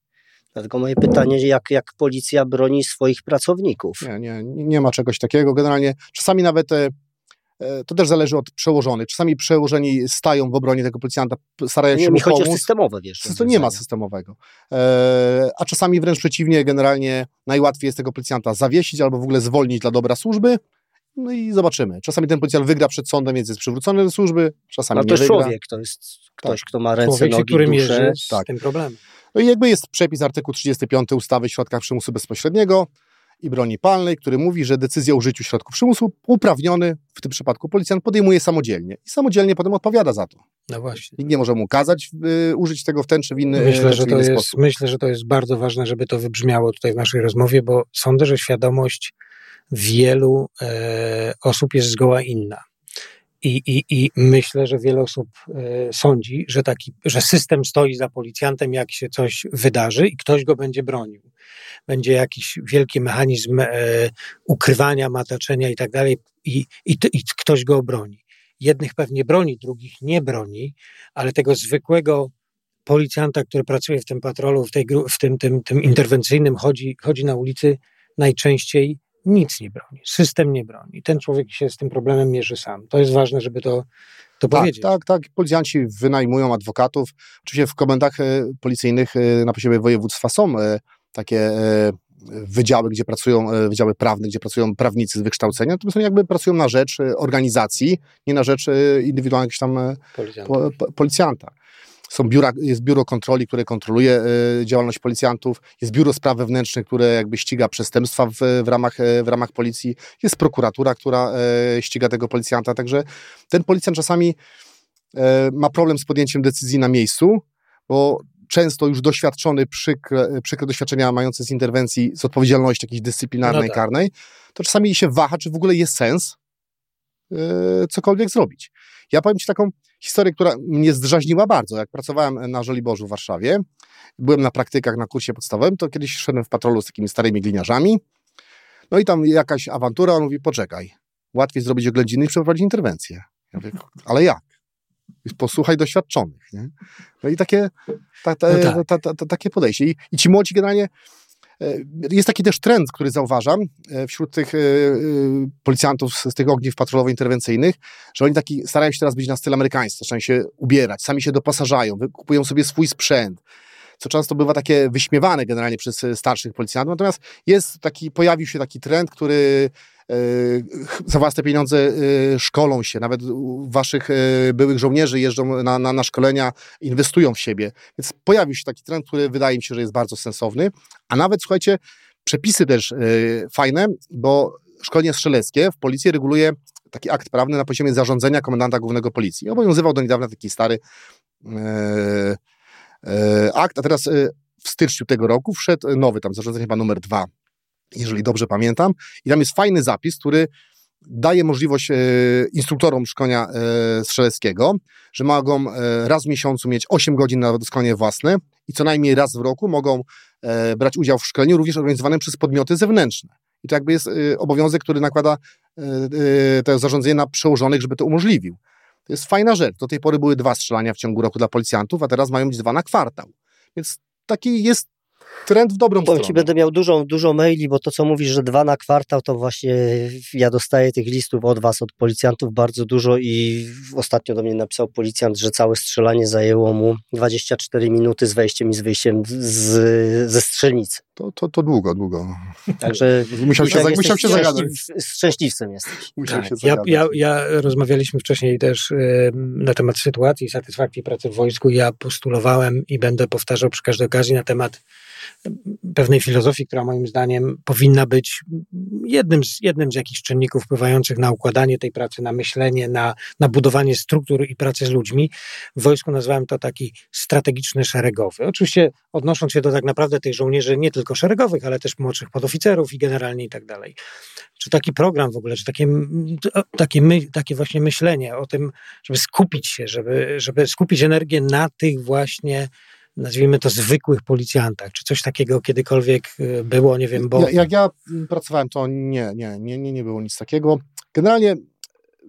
Dlatego moje pytanie, jak, jak policja broni swoich pracowników? Nie, nie, nie ma czegoś takiego. Generalnie czasami nawet e, E, to też zależy od przełożonych. Czasami przełożeni stają w obronie tego policjanta, starają się nie, mi chodzi o systemowe, wiesz. To nie ma systemowego. E, a czasami wręcz przeciwnie, generalnie najłatwiej jest tego policjanta zawiesić albo w ogóle zwolnić dla dobra służby. No i zobaczymy. Czasami ten policjant wygra przed sądem, więc jest przywrócony do służby, czasami no to jest człowiek, to jest ktoś, tak. kto ma ręce, człowiek, nogi, który mierzy z tak. tym problemem. No i jakby jest przepis artykuł 35 ustawy o środkach przymusu bezpośredniego, i broni palnej, który mówi, że decyzję o użyciu środków przymusu uprawniony, w tym przypadku policjant, podejmuje samodzielnie i samodzielnie potem odpowiada za to. No właśnie. Nikt nie może mu kazać y, użyć tego w ten czy w inny, myślę, że to jest, sposób. Myślę, że to jest bardzo ważne, żeby to wybrzmiało tutaj w naszej rozmowie, bo sądzę, że świadomość wielu e, osób jest zgoła inna. I, i, I myślę, że wiele osób e, sądzi, że, taki, że system stoi za policjantem, jak się coś wydarzy i ktoś go będzie bronił. Będzie jakiś wielki mechanizm e, ukrywania, mataczenia i tak dalej, i, i, i ktoś go obroni. Jednych pewnie broni, drugich nie broni, ale tego zwykłego policjanta, który pracuje w tym patrolu, w, tej, w tym, tym, tym interwencyjnym, chodzi, chodzi na ulicy, najczęściej nic nie broni, system nie broni. Ten człowiek się z tym problemem mierzy sam. To jest ważne, żeby to, to tak, powiedzieć. Tak, tak. Policjanci wynajmują adwokatów. Oczywiście w komendach e, policyjnych e, na poziomie województwa są e, takie wydziały, gdzie pracują, wydziały prawne, gdzie pracują prawnicy z wykształcenia, to są jakby pracują na rzecz organizacji, nie na rzecz indywidualnego tam policjanta. policjanta. Są biura, jest biuro kontroli, które kontroluje y, działalność policjantów, jest biuro spraw wewnętrznych, które jakby ściga przestępstwa w, w, ramach, w ramach policji, jest prokuratura, która ściga tego policjanta, także ten policjant czasami ma problem z podjęciem decyzji na miejscu, bo często już doświadczony, przykre, przykre doświadczenia mające z interwencji, z odpowiedzialności jakiejś dyscyplinarnej, no tak. karnej, to czasami się waha, czy w ogóle jest sens yy, cokolwiek zrobić. Ja powiem Ci taką historię, która mnie zdraźniła bardzo. Jak pracowałem na Żoliborzu w Warszawie, byłem na praktykach na kursie podstawowym, to kiedyś szedłem w patrolu z takimi starymi gliniarzami, no i tam jakaś awantura, on mówi, poczekaj, łatwiej zrobić oględziny niż przeprowadzić interwencję. Ja mówię, ale jak? posłuchaj doświadczonych. Nie? No i takie, ta, ta, no tak. ta, takie podejście. I, I ci młodzi generalnie jest taki też trend, który zauważam e, wśród tych e, policjantów z tych ogniw patrolowo-interwencyjnych, że oni taki starają się teraz być na styl amerykański, zaczynają się ubierać, sami się doposażają, kupują sobie swój sprzęt, co często bywa takie wyśmiewane generalnie przez starszych policjantów. Natomiast jest taki, pojawił się taki trend, który za własne pieniądze y, szkolą się, nawet waszych byłych żołnierzy jeżdżą na, na, na szkolenia, inwestują w siebie. Więc pojawił się taki trend, który wydaje mi się, że jest bardzo sensowny. A nawet, słuchajcie, przepisy też fajne, bo szkolenie strzeleckie w policji reguluje taki akt prawny na poziomie zarządzenia komendanta głównego policji. Obowiązywał do niedawna taki stary akt, a teraz w styczniu tego roku wszedł nowy tam zarządzenie chyba numer dwa jeżeli dobrze pamiętam. I tam jest fajny zapis, który daje możliwość e, instruktorom szkolenia e, strzeleckiego, że mogą e, raz w miesiącu mieć 8 godzin na szkolenie własne i co najmniej raz w roku mogą e, brać udział w szkoleniu, również organizowanym przez podmioty zewnętrzne. I to jakby jest e, obowiązek, który nakłada e, to zarządzenie na przełożonych, żeby to umożliwił. To jest fajna rzecz. Do tej pory były dwa strzelania w ciągu roku dla policjantów, a teraz mają być dwa na kwartał. Więc taki jest trend w dobrą Powiem stronę. Ci będę miał dużo, dużo maili, bo to co mówisz, że dwa na kwartał, to właśnie ja dostaję tych listów od was, od policjantów bardzo dużo i ostatnio do mnie napisał policjant, że całe strzelanie zajęło mu 24 minuty z wejściem i z wyjściem z, ze strzelnicy. To, to, to długo, długo. Także musiał się, za, musiał się zagadać. Szczęśliwcem jesteś. Musiał tak, się ja, ja, ja rozmawialiśmy wcześniej też y, na temat sytuacji i satysfakcji pracy w wojsku. Ja postulowałem i będę powtarzał przy każdej okazji na temat pewnej filozofii, która moim zdaniem powinna być jednym z, jednym z jakichś czynników wpływających na układanie tej pracy, na myślenie, na, na budowanie struktur i pracy z ludźmi. W wojsku nazwałem to taki strategiczny szeregowy. Oczywiście odnosząc się do tak naprawdę tych żołnierzy nie tylko szeregowych, ale też młodszych podoficerów i generalnie i tak dalej. Czy taki program w ogóle, czy takie, takie, my, takie właśnie myślenie o tym, żeby skupić się, żeby, żeby skupić energię na tych właśnie nazwijmy to zwykłych policjantach? Czy coś takiego kiedykolwiek y, było, nie wiem, bo... Jak ja pracowałem, to nie, nie, nie, nie, nie było nic takiego. Generalnie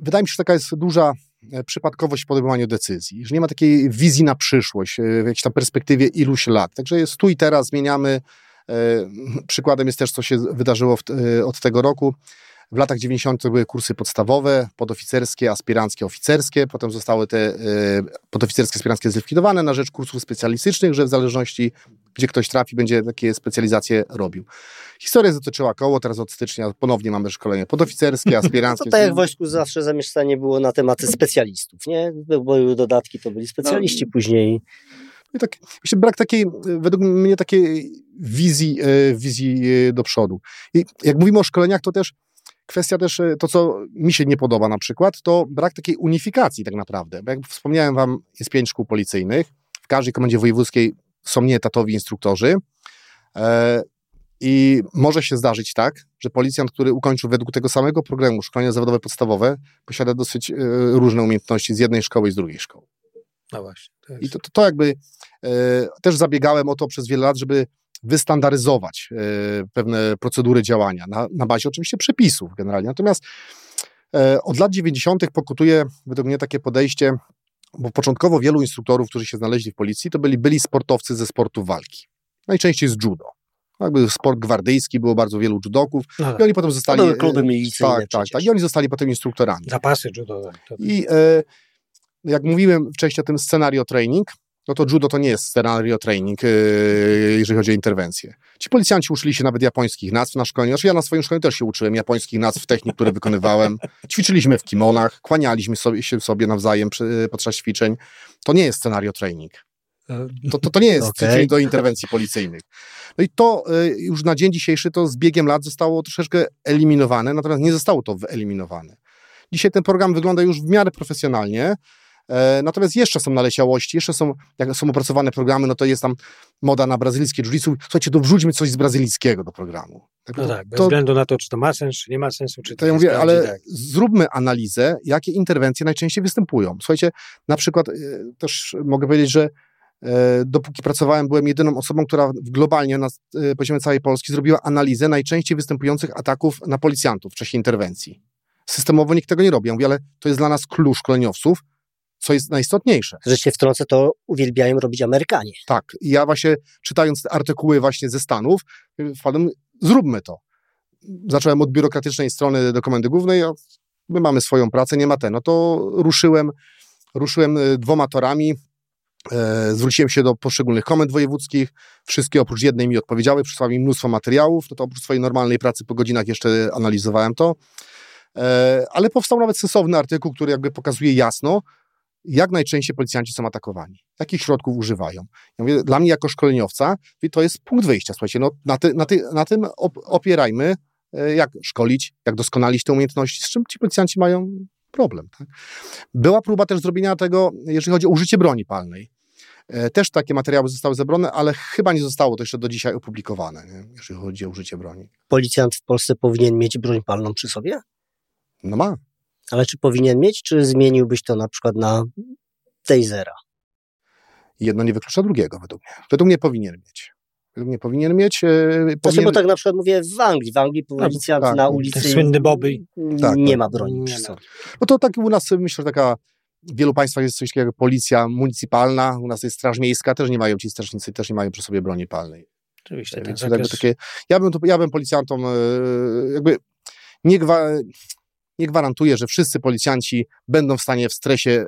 wydaje mi się, że taka jest duża e, przypadkowość w podejmowaniu decyzji, że nie ma takiej wizji na przyszłość, e, w jakiejś tam perspektywie iluś lat. Także jest tu i teraz, zmieniamy. E, przykładem jest też, co się wydarzyło od tego roku. W latach 90. były kursy podstawowe, podoficerskie, aspiranckie, oficerskie. Potem zostały te y, podoficerskie, aspiranckie zlikwidowane na rzecz kursów specjalistycznych, że w zależności gdzie ktoś trafi, będzie takie specjalizacje robił. Historia zatoczyła koło, teraz od stycznia ponownie mamy szkolenie podoficerskie, aspiranckie. No to tak jak w wojsku zawsze zamieszczanie było na tematy specjalistów, nie? Były dodatki, to byli specjaliści no. później. I tak, myślę, brak takiej, według mnie takiej wizji, e, wizji e, do przodu. I jak mówimy o szkoleniach, to też Kwestia też, e, to co mi się nie podoba na przykład, to brak takiej unifikacji tak naprawdę. Bo jak wspomniałem wam, jest pięć szkół policyjnych, w każdej komendzie wojewódzkiej są nieetatowi instruktorzy e, i może się zdarzyć tak, że policjant, który ukończył według tego samego programu szkolenia zawodowe podstawowe, posiada dosyć e, różne umiejętności z jednej szkoły i z drugiej szkoły. No właśnie. To jest... I to, to, to jakby też zabiegałem o to przez wiele lat, żeby wystandaryzować e, pewne procedury działania, na, na bazie oczywiście przepisów generalnie. Natomiast e, od lat 90. pokutuje według mnie takie podejście, bo początkowo wielu instruktorów, którzy się znaleźli w policji, to byli byli sportowcy ze sportu walki. Najczęściej z judo. Jakby sport gwardyjski, było bardzo wielu judoków no, i oni potem zostali... To były kluby milicyjne Tak, tak, tak. I oni zostali potem instruktorami. Zapasy judo. I e, jak mówiłem wcześniej o tym scenario training, no to judo to nie jest scenario training, yy, jeżeli chodzi o interwencję. Ci policjanci uczyli się nawet japońskich nazw na szkoleniu. Znaczy ja na swoim szkoleniu też się uczyłem japońskich nazw technik, które wykonywałem. Ćwiczyliśmy w kimonach, kłanialiśmy sobie, się sobie nawzajem przy, podczas ćwiczeń. To nie jest scenario training. To, to, to nie jest okay. do interwencji policyjnych. No i to już na dzień dzisiejszy to z biegiem lat zostało troszeczkę eliminowane, natomiast nie zostało to wyeliminowane. Dzisiaj ten program wygląda już w miarę profesjonalnie, natomiast jeszcze są naleciałości, jeszcze są, jak są opracowane programy, no to jest tam moda na brazylijskie jiu-jitsu. Słuchajcie, to wrzućmy coś z brazylijskiego do programu. Tak, no tak, bez to, względu na to, czy to ma sens, czy nie ma sensu. Czy to, to ja mówię, ale tak. zróbmy analizę, jakie interwencje najczęściej występują. Słuchajcie, na przykład e, też mogę powiedzieć, że e, dopóki pracowałem, byłem jedyną osobą, która globalnie na poziomie całej Polski zrobiła analizę najczęściej występujących ataków na policjantów w czasie interwencji. Systemowo nikt tego nie robi. Ja mówię, ale to jest dla nas klucz szkoleniowców, co jest najistotniejsze. Że się wtrącę, to uwielbiają robić Amerykanie. Tak. Ja właśnie czytając te artykuły właśnie ze Stanów, wpadłem, zróbmy to. Zacząłem od biurokratycznej strony do komendy głównej, my mamy swoją pracę, nie ma ten. No to ruszyłem, ruszyłem e, dwoma torami, e, zwróciłem się do poszczególnych komend wojewódzkich, wszystkie oprócz jednej mi odpowiedziały, przysłałem mi mnóstwo materiałów, no to oprócz swojej normalnej pracy po godzinach jeszcze analizowałem to. E, ale powstał nawet sensowny artykuł, który jakby pokazuje jasno, jak najczęściej policjanci są atakowani, jakich środków używają. Ja mówię, dla mnie jako szkoleniowca to jest punkt wyjścia. Słuchajcie, no, na, ty, na, ty, na tym opierajmy, e, jak szkolić, jak doskonalić te umiejętności, z czym ci policjanci mają problem. Tak? Była próba też zrobienia tego, jeżeli chodzi o użycie broni palnej. E, też takie materiały zostały zebrane, ale chyba nie zostało to jeszcze do dzisiaj opublikowane, nie? jeżeli chodzi o użycie broni. Policjant w Polsce powinien mieć broń palną przy sobie? No ma. Ale czy powinien mieć, czy zmieniłbyś to na przykład na tasera? Jedno nie wyklucza drugiego, według mnie. Według mnie powinien mieć. Według mnie powinien mieć. E, znaczy, powinien... bo tak na przykład mówię w Anglii. W Anglii policjant tak, na ulicy słynny Bobby. Tak, nie tak. ma broni przy sobie. No to tak u nas, myślę, że taka w wielu państwach jest coś takiego jak policja municypalna, u nas jest straż miejska, też nie mają ci strażnicy, też nie mają przy sobie broni palnej. Oczywiście. Więc tak, takie, ja, bym to, ja bym policjantom e, jakby nie, gwa, nie gwarantuje, że wszyscy policjanci będą w stanie w stresie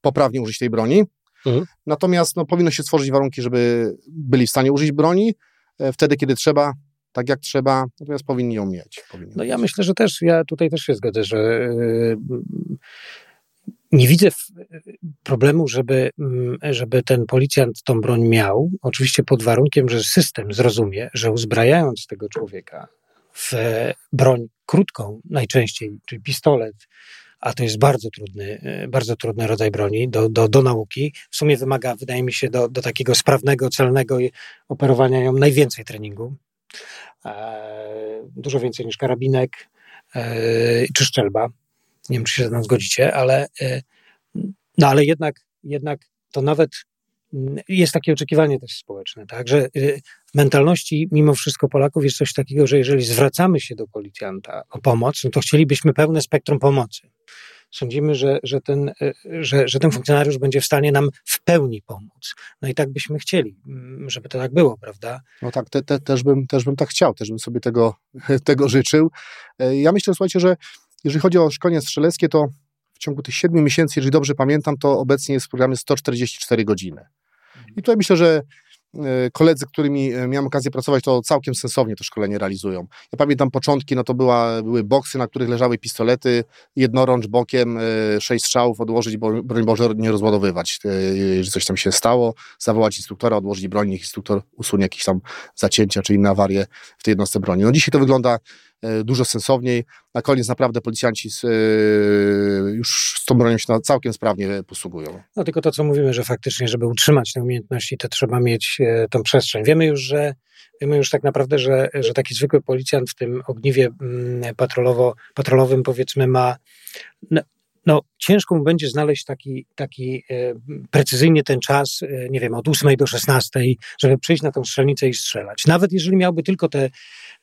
poprawnie użyć tej broni. Mhm. Natomiast no, powinno się stworzyć warunki, żeby byli w stanie użyć broni e, wtedy, kiedy trzeba, tak jak trzeba, natomiast powinni ją mieć. Powinni no ja myślę, że też, ja tutaj też się zgodzę, że yy, nie widzę problemu, żeby, żeby ten policjant tą broń miał, oczywiście pod warunkiem, że system zrozumie, że uzbrajając tego człowieka w broń krótką najczęściej, czyli pistolet, a to jest bardzo trudny, e, bardzo trudny rodzaj broni do, do, do nauki. W sumie wymaga, wydaje mi się, do, do takiego sprawnego, celnego operowania ją najwięcej treningu. E, dużo więcej niż karabinek e, czy szczelba. Nie wiem, czy się ze mną zgodzicie, ale, no, ale jednak, jednak to nawet jest takie oczekiwanie też społeczne, tak, że y, w mentalności mimo wszystko Polaków jest coś takiego, że jeżeli zwracamy się do policjanta o pomoc, no to chcielibyśmy pełne spektrum pomocy. Sądzimy, że, że, ten, y, że, że ten funkcjonariusz będzie w stanie nam w pełni pomóc. No i tak byśmy chcieli, mm, żeby to tak było, prawda? No tak, te, te, też, bym, też bym tak chciał, też bym sobie tego, tego życzył. E, ja myślę, słuchajcie, że jeżeli chodzi o szkolenie strzeleckie, to w ciągu tych siedmiu miesięcy, jeżeli dobrze pamiętam, to obecnie jest w programie 144 godziny. I tutaj myślę, że e, koledzy, którymi e, miałem okazję pracować, to całkiem sensownie to szkolenie realizują. Ja pamiętam początki, no to była, były boksy, na których leżały pistolety, jednorącz bokiem, e, sześć strzałów odłożyć, bo broń Boże nie rozładowywać. Jeżeli coś tam się stało, zawołać instruktora, odłożyć broń, niech instruktor usunie jakieś tam zacięcia czy inne awarie w tej jednostce broni. No dzisiaj to wygląda dużo sensowniej. Na koniec naprawdę policjanci z, e, już z tą bronią się całkiem sprawnie posługują. No tylko to, co mówimy, że faktycznie, żeby utrzymać te umiejętności, to trzeba mieć e, tą przestrzeń. Wiemy już, że wiemy już tak naprawdę, że, że taki zwykły policjant w tym ogniwie mm, patrolowo, patrolowym powiedzmy ma no, ciężko mu będzie znaleźć taki, taki e, precyzyjnie ten czas, e, nie wiem, od 8 do 16, żeby przyjść na tę strzelnicę i strzelać. Nawet jeżeli miałby tylko te,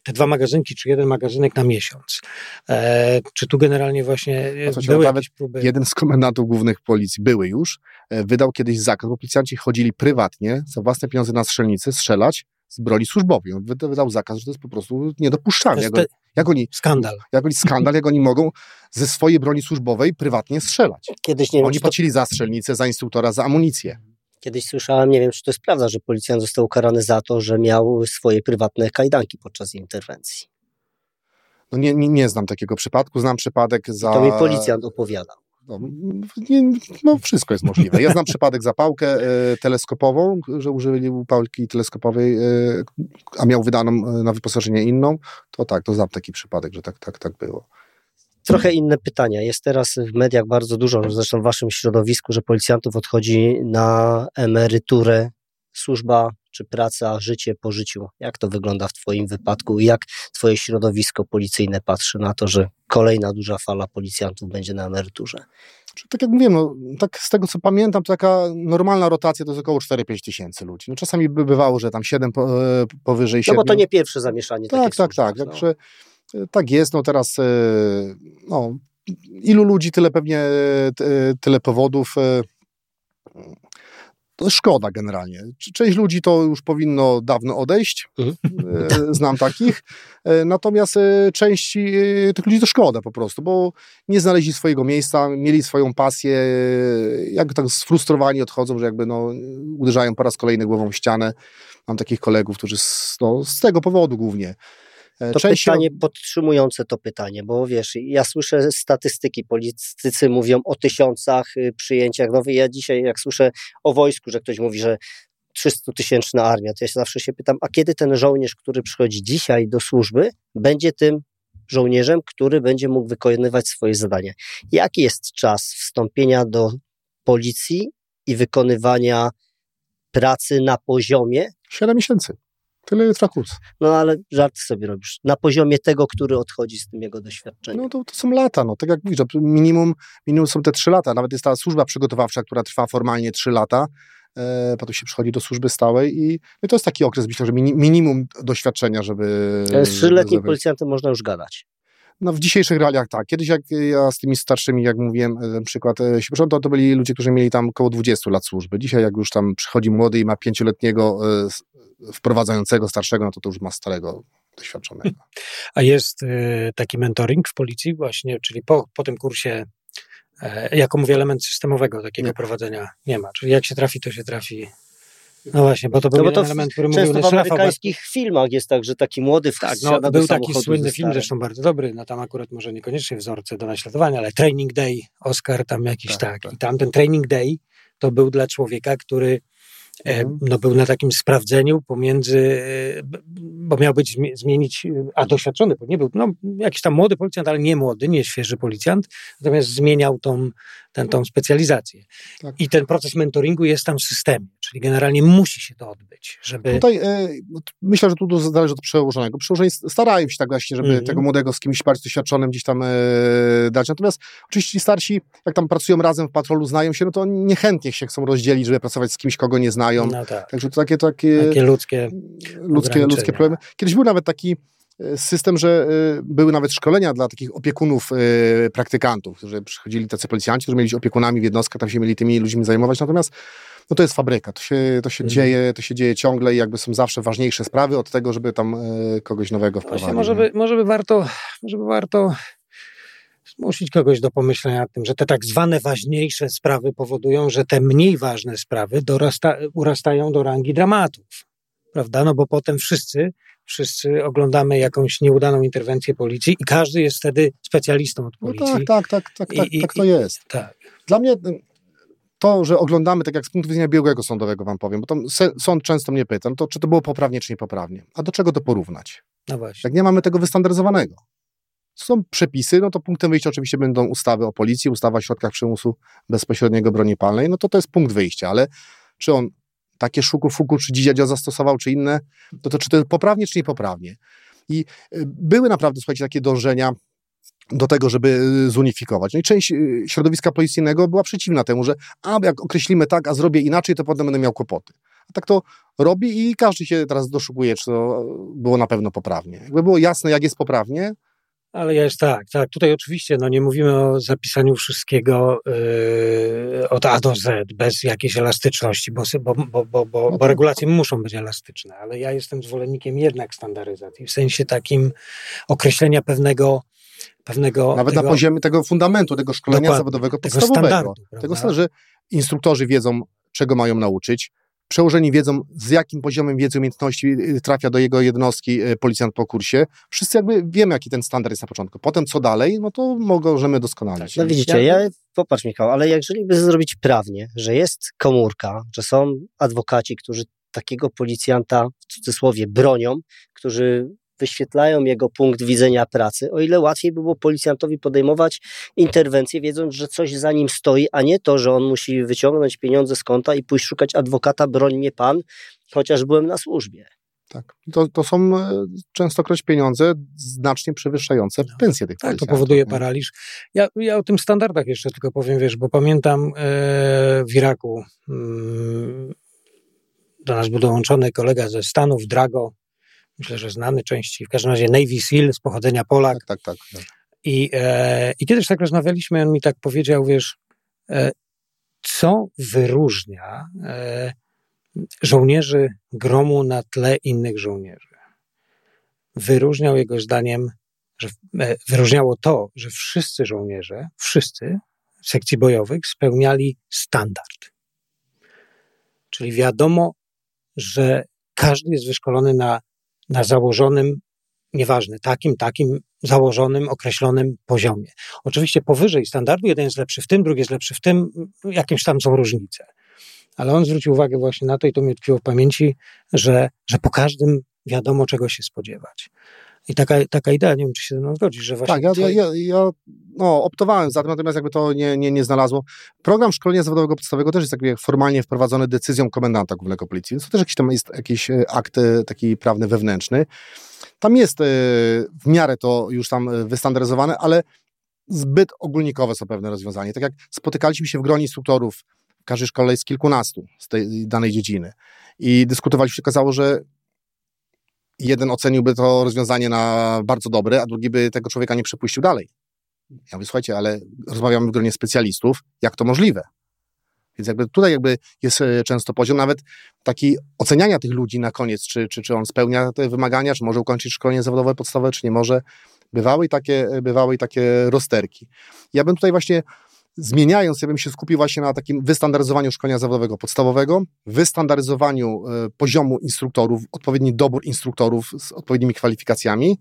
te dwa magazynki, czy jeden magazynek na miesiąc. E, czy tu generalnie właśnie e, były jakieś próby? Jeden z komendantów głównych policji, były już, e, wydał kiedyś zakaz, bo policjanci chodzili prywatnie za własne pieniądze na strzelnicy strzelać z broni służbowej. On wydał zakaz, że to jest po prostu niedopuszczalne. Jak, jak oni, skandal. Jak oni, skandal, jak oni mogą ze swojej broni służbowej prywatnie strzelać. Kiedyś nie Oni wiem, płacili to... za strzelnicę, za instruktora, za amunicję. Kiedyś słyszałem, nie wiem, czy to jest prawda, że policjant został ukarany za to, że miał swoje prywatne kajdanki podczas interwencji. No nie, nie, nie znam takiego przypadku, znam przypadek za... I to mi policjant opowiadał. No, nie, no, wszystko jest możliwe. Ja znam przypadek zapałkę e, teleskopową, że użyli upałki teleskopowej, e, a miał wydaną e, na wyposażenie inną, to tak, to znam taki przypadek, że tak, tak, tak było. Trochę inne pytania. Jest teraz w mediach bardzo dużo, zresztą w waszym środowisku, że policjantów odchodzi na emeryturę służba czy praca, życie po życiu. Jak to wygląda w Twoim wypadku i jak Twoje środowisko policyjne patrzy na to, że kolejna duża fala policjantów będzie na emeryturze? Tak jak mówiłem, no, tak z tego co pamiętam, to taka normalna rotacja to jest około 4-5 tysięcy ludzi. No, czasami by bywało, że tam 7 po, e, powyżej 7. No bo to nie pierwsze zamieszanie. Tak, tak, tak. No. Także, e, tak jest, no teraz e, no, ilu ludzi, tyle pewnie tyle powodów szkoda generalnie. Część ludzi to już powinno dawno odejść, mhm. e, znam takich, e, natomiast e, części tych ludzi to szkoda po prostu, bo nie znaleźli swojego miejsca, mieli swoją pasję, jakby tak sfrustrowani odchodzą, że jakby no, uderzają po raz kolejny głową w ścianę. Mam takich kolegów, którzy z, no, z tego powodu głównie to Część pytanie podtrzymujące to pytanie, bo wiesz, ja słyszę statystyki, politycy mówią o tysiącach y, przyjęciach nowych. Ja dzisiaj, jak słyszę o wojsku, że ktoś mówi, że 300 tysięczna armia, to ja zawsze się pytam, a kiedy ten żołnierz, który przychodzi dzisiaj do służby, będzie tym żołnierzem, który będzie mógł wykonywać swoje zadanie? Jaki jest czas wstąpienia do policji i wykonywania pracy na poziomie? 7 miesięcy. Tyle trwa kurs. No ale żart sobie robisz. Na poziomie tego, który odchodzi z tym jego doświadczeniem. No to, to są lata, no tak jak mówisz, minimum, minimum są te trzy lata. Nawet jest ta służba przygotowawcza, która trwa formalnie trzy lata. E, potem się przychodzi do służby stałej i, no to jest taki okres, myślę, że minimum doświadczenia, żeby... Z trzyletnim policjantem można już gadać. No w dzisiejszych realiach tak. Kiedyś jak ja z tymi starszymi, jak mówiłem, e, na przykład e, się to, to byli ludzie, którzy mieli tam około 20 lat służby. Dzisiaj jak już tam przychodzi młody i ma pięcioletniego wprowadzającego starszego, no to to już ma starego doświadczonego. A jest taki mentoring w policji właśnie, czyli po, po tym kursie e, jako mówię, element systemowego takiego nie. prowadzenia nie ma. Czyli jak się trafi, to się trafi. No właśnie, bo to był no bo to element, który mówił Często w amerykańskich Rafał, filmach jest tak, że taki młody tak, no, Był taki słynny film, zresztą bardzo dobry, no tam akurat może niekoniecznie wzorce do naśladowania, ale Training Day, Oscar tam jakiś tak. tak. tak. I tam ten Training Day to był dla człowieka, który E, mhm. no, był na takim sprawdzeniu pomiędzy, e, bo miał być zmienić, a doświadczony, bo nie był, no, jakiś tam młody policjant, ale nie młody, nie świeży policjant, natomiast zmieniał tą, ten, tą specjalizację. Tak. I ten proces mentoringu jest tam w systemie, czyli generalnie musi się to odbyć, żeby... Tutaj e, myślę, że tu zależy od przełożonego. Przełożeni starają się tak właśnie, żeby mm -hmm. tego młodego z kimś bardziej doświadczonym gdzieś tam e, dać. Natomiast oczywiście ci starsi, jak tam pracują razem w patrolu, znają się, no to niechętnie się chcą rozdzielić, żeby pracować z kimś, kogo nie znają. No tak. Także to takie, takie, takie ludzkie, ludzkie, ludzkie problemy. Kiedyś był nawet taki system, że y, były nawet szkolenia dla takich opiekunów y, praktykantów, którzy przychodzili tacy policjanci, którzy mieli opiekunami w jednostkach, tam się mieli tymi ludźmi zajmować, natomiast no to jest fabryka, to się, to się, mhm. dzieje, to się dzieje ciągle i jakby są zawsze ważniejsze sprawy od tego, żeby tam y, kogoś nowego wprowadzić. Właśnie może by, może by warto, może by warto zmusić kogoś do pomyślenia nad tym, że te tak zwane ważniejsze sprawy powodują, że te mniej ważne sprawy dorasta, urastają do rangi dramatów. Prawda? No bo potem wszyscy wszyscy oglądamy jakąś nieudaną interwencję policji i każdy jest wtedy specjalistą od policji. No tak, tak, tak, tak, tak, I, tak to jest. Tak. Dla mnie to, że oglądamy, tak jak z punktu widzenia biegłego sądowego wam powiem, bo tam sąd często mnie pyta, no to czy to było poprawnie, czy niepoprawnie. A do czego to porównać? No właśnie. Jak nie mamy tego wystandaryzowanego. Są przepisy, no to punktem wyjścia oczywiście będą ustawy o policji, ustawa o środkach przymusu bezpośredniego broni palnej, no to to jest punkt wyjścia, ale czy on takie szuku fuku, czy dziadzia zastosował, czy inne, to, to czy to jest poprawnie, czy niepoprawnie. I y, były naprawdę, słuchajcie, takie dążenia do tego, żeby y, zunifikować. No i część y, środowiska policyjnego była przeciwna temu, że a jak określimy tak, a zrobię inaczej, to potem będę miał kłopoty. A tak to robi i każdy się teraz doszukuje, czy to było na pewno poprawnie. Jakby było jasne, jak jest poprawnie, ale jest tak, tak. Tutaj oczywiście no, nie mówimy o zapisaniu wszystkiego yy, od A do Z bez jakiejś elastyczności, bo, bo, bo, bo, bo, no bo regulacje muszą być elastyczne, ale ja jestem zwolennikiem jednak standaryzacji, w sensie takim określenia pewnego pewnego... Nawet tego, na poziomie tego fundamentu, tego szkolenia zawodowego tego podstawowego. Standardu, tego, że instruktorzy wiedzą, czego mają nauczyć, Przełożeni wiedzą, z jakim poziomem wiedzy umiejętności y, trafia do jego jednostki y, policjant po kursie. Wszyscy jakby wiemy, jaki ten standard jest na początku. Potem co dalej, no to możemy doskonalić. No widzicie, ja, popatrz Michał, ale jeżeli by zrobić prawnie, że jest komórka, że są adwokaci, którzy takiego policjanta w cudzysłowie bronią, którzy wyświetlają jego punkt widzenia pracy, o ile łatwiej by było policjantowi podejmować interwencję, wiedząc, że coś za nim stoi, a nie to, że on musi wyciągnąć pieniądze z konta i pójść szukać adwokata, broń mnie pan, chociaż byłem na służbie. Tak. To, to są e, częstokroć pieniądze znacznie przewyższające no. pensje tych Tak, to powoduje paraliż. Ja, ja o tym standardach jeszcze tylko powiem, wiesz, bo pamiętam e, w Iraku mm, do nas był dołączony kolega ze Stanów, Drago, myślę, że znany części, w każdym razie Navy SEAL z pochodzenia Polak. Tak, tak, tak. tak. I, e, I kiedyś tak rozmawialiśmy, on mi tak powiedział, wiesz, e, co wyróżnia e, żołnierzy gromu na tle innych żołnierzy. Wyróżniał jego zdaniem, że e, wyróżniało to, że wszyscy żołnierze, wszyscy sekcji bojowych spełniali standard. Czyli wiadomo, że każdy jest wyszkolony na na założonym, nieważne, takim, takim założonym, określonym poziomie. Oczywiście powyżej standardu, jeden jest lepszy w tym, drugi jest lepszy w tym, jakieś tam są różnice. Ale on zwrócił uwagę właśnie na to i to mi utkwiło w pamięci, że, że po każdym wiadomo, czego się spodziewać. I taka, taka idea, nie wiem, czy się ze mną zgodzisz, że właśnie... Tak, ja, twoje... ja, ja, ja no, optowałem za tym, natomiast jakby to nie, nie, nie znalazło. Program szkolenia zawodowego podstawowego też jest jakby formalnie wprowadzony decyzją komendanta głównego policji, to też jakiś tam jest jakiś e, akt e, taki prawny wewnętrzny. Tam jest e, w miarę to już tam wystandaryzowane, ale zbyt ogólnikowe są pewne rozwiązania. Tak jak spotykaliśmy się w gronie instruktorów, w każdej szkole jest kilkunastu z tej danej dziedziny i dyskutowaliśmy, się okazało, że jeden oceniłby to rozwiązanie na bardzo dobre, a drugi by tego człowieka nie przepuścił dalej. Ja mówię, słuchajcie, ale rozmawiamy w gronie specjalistów, jak to możliwe? Więc jakby tutaj jakby jest e, często poziom nawet taki oceniania tych ludzi na koniec, czy, czy, czy on spełnia te wymagania, czy może ukończyć szkolenie zawodowe podstawowe, czy nie może. Bywały takie, bywały i takie rozterki. Ja bym tutaj właśnie zmieniając, ja bym się skupił właśnie na takim wystandaryzowaniu szkolenia zawodowego podstawowego, wystandaryzowaniu e, poziomu instruktorów, odpowiedni dobór instruktorów z odpowiednimi kwalifikacjami.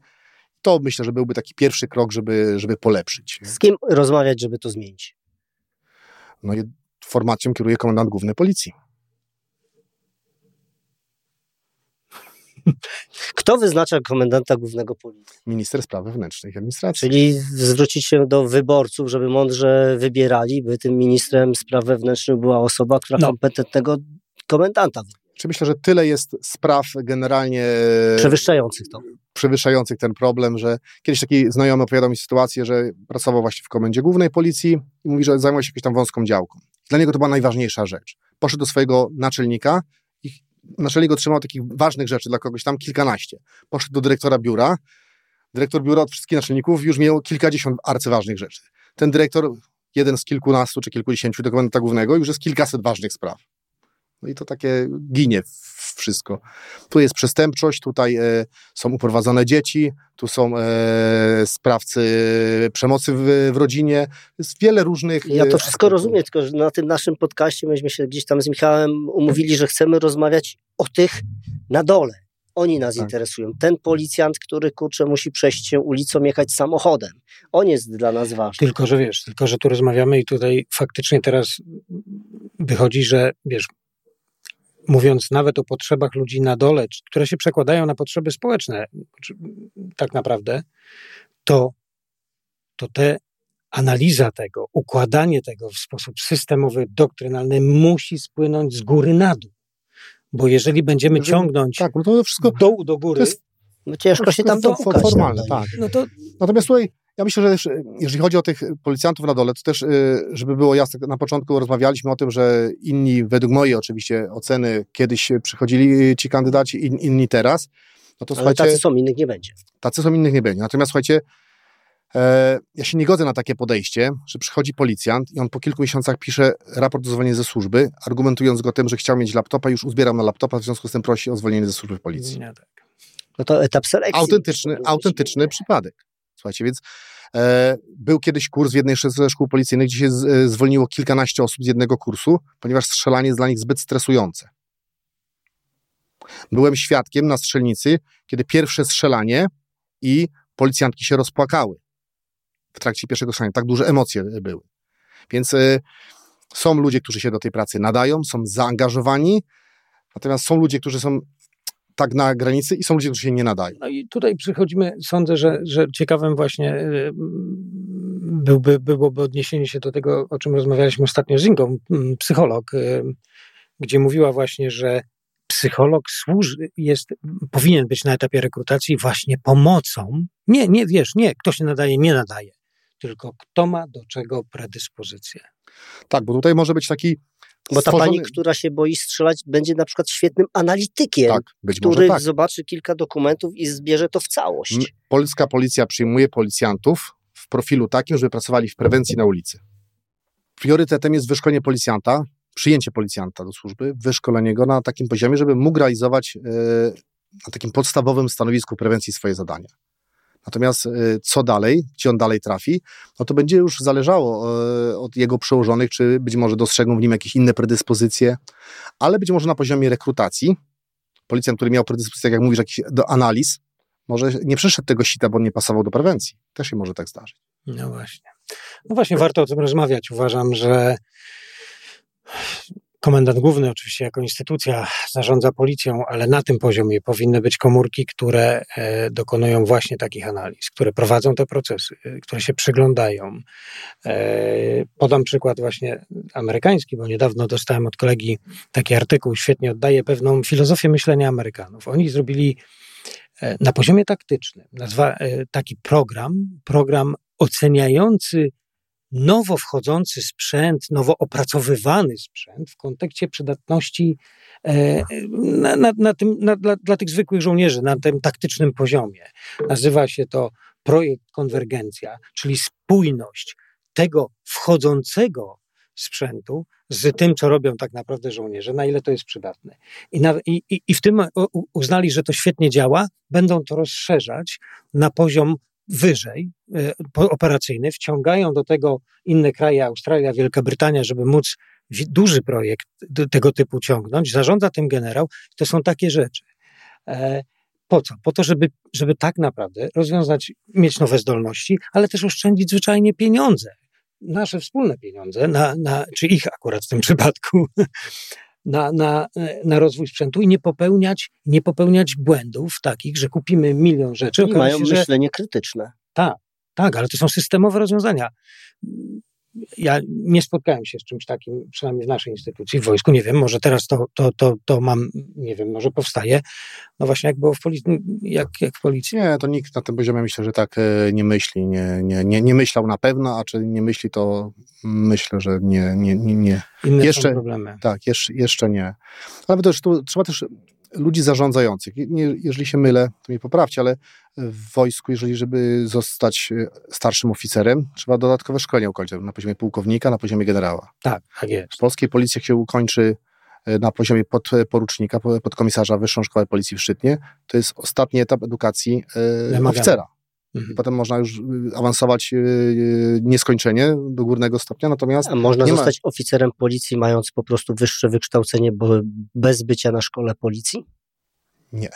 To myślę, że byłby taki pierwszy krok, żeby, żeby polepszyć. Z kim rozmawiać, żeby to zmienić? No, formacją kieruje komendant główny policji. Kto wyznacza komendanta głównego policji? Minister Spraw Wewnętrznych i Administracji. Czyli zwrócić się do wyborców, żeby mądrze wybierali, by tym ministrem spraw wewnętrznych była osoba, która no. kompetentnego komendanta czy myślę, że tyle jest spraw generalnie przewyższających to. Przewyższających ten problem, że kiedyś taki znajomy opowiadał mi sytuację, że pracował właśnie w komendzie głównej policji i mówi, że zajmował się jakąś tam wąską działką. Dla niego to była najważniejsza rzecz. Poszedł do swojego naczelnika naczelnik otrzymał takich ważnych rzeczy dla kogoś tam kilkanaście. Poszedł do dyrektora biura. Dyrektor biura od wszystkich naczelników już miał kilkadziesiąt arcyważnych rzeczy. Ten dyrektor, jeden z kilkunastu czy kilkudziesięciu do komendanta głównego, już jest kilkaset ważnych spraw. No i to takie ginie wszystko. Tu jest przestępczość, tutaj e, są uprowadzone dzieci, tu są e, sprawcy przemocy w, w, rodzinie. Jest wiele różnych. Ja to e, wszystko aspektów. rozumiem, tylko że na tym naszym podcaście myśmy się gdzieś tam z Michałem umówili, że chcemy rozmawiać o tych na dole. Oni nas tak. interesują. Ten policjant, który kurczę musi przejść się ulicą, jechać samochodem. On jest dla nas ważny. Tylko, że wiesz, tylko, że tu rozmawiamy i tutaj faktycznie teraz wychodzi, że wiesz, mówiąc nawet o potrzebach ludzi na dole, które się przekładają na potrzeby społeczne, tak naprawdę, to, to te analiza tego, układanie tego w sposób systemowy, doktrynalny musi spłynąć z góry na dół. Bo jeżeli będziemy jeżeli, ciągnąć tak, no to wszystko, dołu do góry, no ciężko się tam to formalne, tak. No to, Natomiast tutaj ja myślę, że też, jeżeli chodzi o tych policjantów na dole, to też, y, żeby było jasne, na początku rozmawialiśmy o tym, że inni, według mojej oczywiście oceny, kiedyś przychodzili ci kandydaci, inni teraz. No to, Ale tacy są, innych nie będzie. Tacy są, innych nie będzie. Natomiast słuchajcie, e, ja się nie godzę na takie podejście, że przychodzi policjant i on po kilku miesiącach pisze raport o zwolnieniu ze służby, argumentując go tym, że chciał mieć laptopa, już uzbieram na laptopa, w związku z tym prosi o zwolnienie ze służby w policji. Nie, tak. No to etap selekcji. Autentyczny, autentyczny przypadek. Słuchajcie, więc e, był kiedyś kurs w jednej ze szkół policyjnych, gdzie się e, zwolniło kilkanaście osób z jednego kursu, ponieważ strzelanie jest dla nich zbyt stresujące. Byłem świadkiem na strzelnicy, kiedy pierwsze strzelanie i policjantki się rozpłakały w trakcie pierwszego strzelania. Tak duże emocje były. Więc są ludzie, którzy się do tej pracy nadają, są zaangażowani, natomiast są ludzie, którzy są tak na granicy i są ludzie, którzy się nie nadają. No i tutaj przychodzimy, sądzę, że, że ciekawym właśnie y, byłby, byłoby odniesienie się do tego, o czym rozmawialiśmy ostatnio z Ingą, psycholog, y, gdzie mówiła właśnie, że psycholog służy, jest, powinien być na etapie rekrutacji właśnie pomocą. Nie, nie, wiesz, nie, kto się nadaje, nie nadaje, tylko kto ma do czego predyspozycję. Tak, bo tutaj może być taki bo ta pani, która się boi strzelać, będzie na przykład świetnym analitykiem, tak, który tak. zobaczy kilka dokumentów i zbierze to w całość. Polska policja przyjmuje policjantów w profilu takim, żeby pracowali w prewencji na ulicy. Priorytetem jest wyszkolenie policjanta, przyjęcie policjanta do służby, wyszkolenie go na takim poziomie, żeby mógł realizować e, na takim podstawowym stanowisku prewencji swoje zadania. Natomiast e, co dalej, gdzie on dalej trafi, no to będzie już zależało e, od jego przełożonych, czy być może dostrzegną w nim jakieś inne predyspozycje, ale być może na poziomie rekrutacji, policjant, który miał predyspozycję, jak mówisz, jakiś do analiz, może nie przeszedł tego sita, bo nie pasował do prewencji. Też się może tak zdarzyć. No właśnie. No właśnie, warto o tym rozmawiać. Uważam, że Komendant główny oczywiście jako instytucja zarządza policją, ale na tym poziomie powinny być komórki, które e, dokonują właśnie takich analiz, które prowadzą te procesy, e, które się przyglądają. E, podam przykład właśnie amerykański, bo niedawno dostałem od kolegi taki artykuł, świetnie oddaje pewną filozofię myślenia Amerykanów. Oni zrobili na poziomie taktycznym nazwa, taki program, program oceniający nowo wchodzący sprzęt, nowo opracowywany sprzęt w kontekście przydatności e, na, na, na tym, na, dla, dla tych zwykłych żołnierzy na tym taktycznym poziomie. Nazywa się to projekt konwergencja, czyli spójność tego wchodzącego sprzętu z tym, co robią tak naprawdę żołnierze, na ile to jest przydatne. I, na, i, i w tym uznali, że to świetnie działa, będą to rozszerzać na poziom wyżej, e, operacyjny, wciągają do tego inne kraje, Australia, Wielka Brytania, żeby móc duży projekt tego typu ciągnąć. Zarządza tym generał. To są takie rzeczy. E, po co? Po to, żeby, żeby tak naprawdę rozwiązać, mieć nowe zdolności, ale też oszczędzić zwyczajnie pieniądze. Nasze wspólne pieniądze, na, na, czy ich akurat w tym przypadku, na, na, na rozwój sprzętu i nie popełniać, nie popełniać błędów takich, że kupimy milion rzeczy. I mają się, myślenie że... krytyczne. Tak, tak, ale to są systemowe rozwiązania ja nie spotkałem się z czymś takim, przynajmniej w naszej instytucji, w wojsku, nie wiem, może teraz to, to, to, to mam, nie wiem, może powstaje, no właśnie jak było w policji, jak, jak w policji. Nie, to nikt na tym poziomie myślę, że tak e, nie myśli, nie, nie, nie, nie myślał na pewno, a czy nie myśli, to myślę, że nie, nie, nie. nie. Inne jeszcze, problemy. Tak, jeszcze, jeszcze nie. Ale też tu trzeba też ludzi zarządzających. Nie, jeżeli się mylę, to mnie poprawcie, ale w wojsku, jeżeli żeby zostać e, starszym oficerem, trzeba dodatkowe szkolenie ukończyć na poziomie pułkownika, na poziomie generała. Tak, tak jest. W polskiej policji jak się ukończy e, na poziomie podporucznika, podkomisarza Wyższą Szkołę Policji w Szczytnie, to jest ostatni etap edukacji e, oficera. Mhm. Potem można już awansować nieskończenie do górnego stopnia, natomiast... A można zostać ma... oficerem policji, mając po prostu wyższe wykształcenie, bo bez bycia na szkole policji? Nie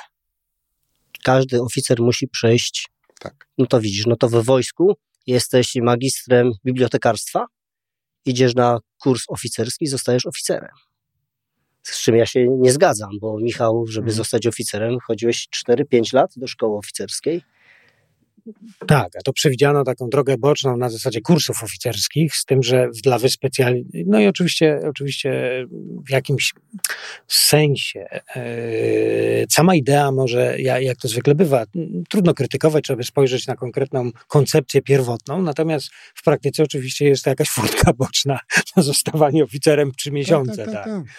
każdy oficer musi przejść. Tak. No to widzisz, no to w wojsku jesteś magistrem bibliotekarstwa, idziesz na kurs oficerski, zostajesz oficerem. Z czym ja się nie zgadzam, bo Michał, żeby hmm. zostać oficerem, chodziłeś 4-5 lat do szkoły oficerskiej. Tak, a to przewidziano taką drogę boczną na zasadzie kursów oficerskich, z tym, że dla wyspecjali... No i oczywiście, oczywiście w jakimś sensie yy, sama idea może, jak to zwykle bywa, trudno krytykować, trzeba by spojrzeć na konkretną koncepcję pierwotną, natomiast w praktyce oczywiście jest to jakaś furtka boczna na zostawanie oficerem trzy miesiące. Tak, tak, tak, tak. tak.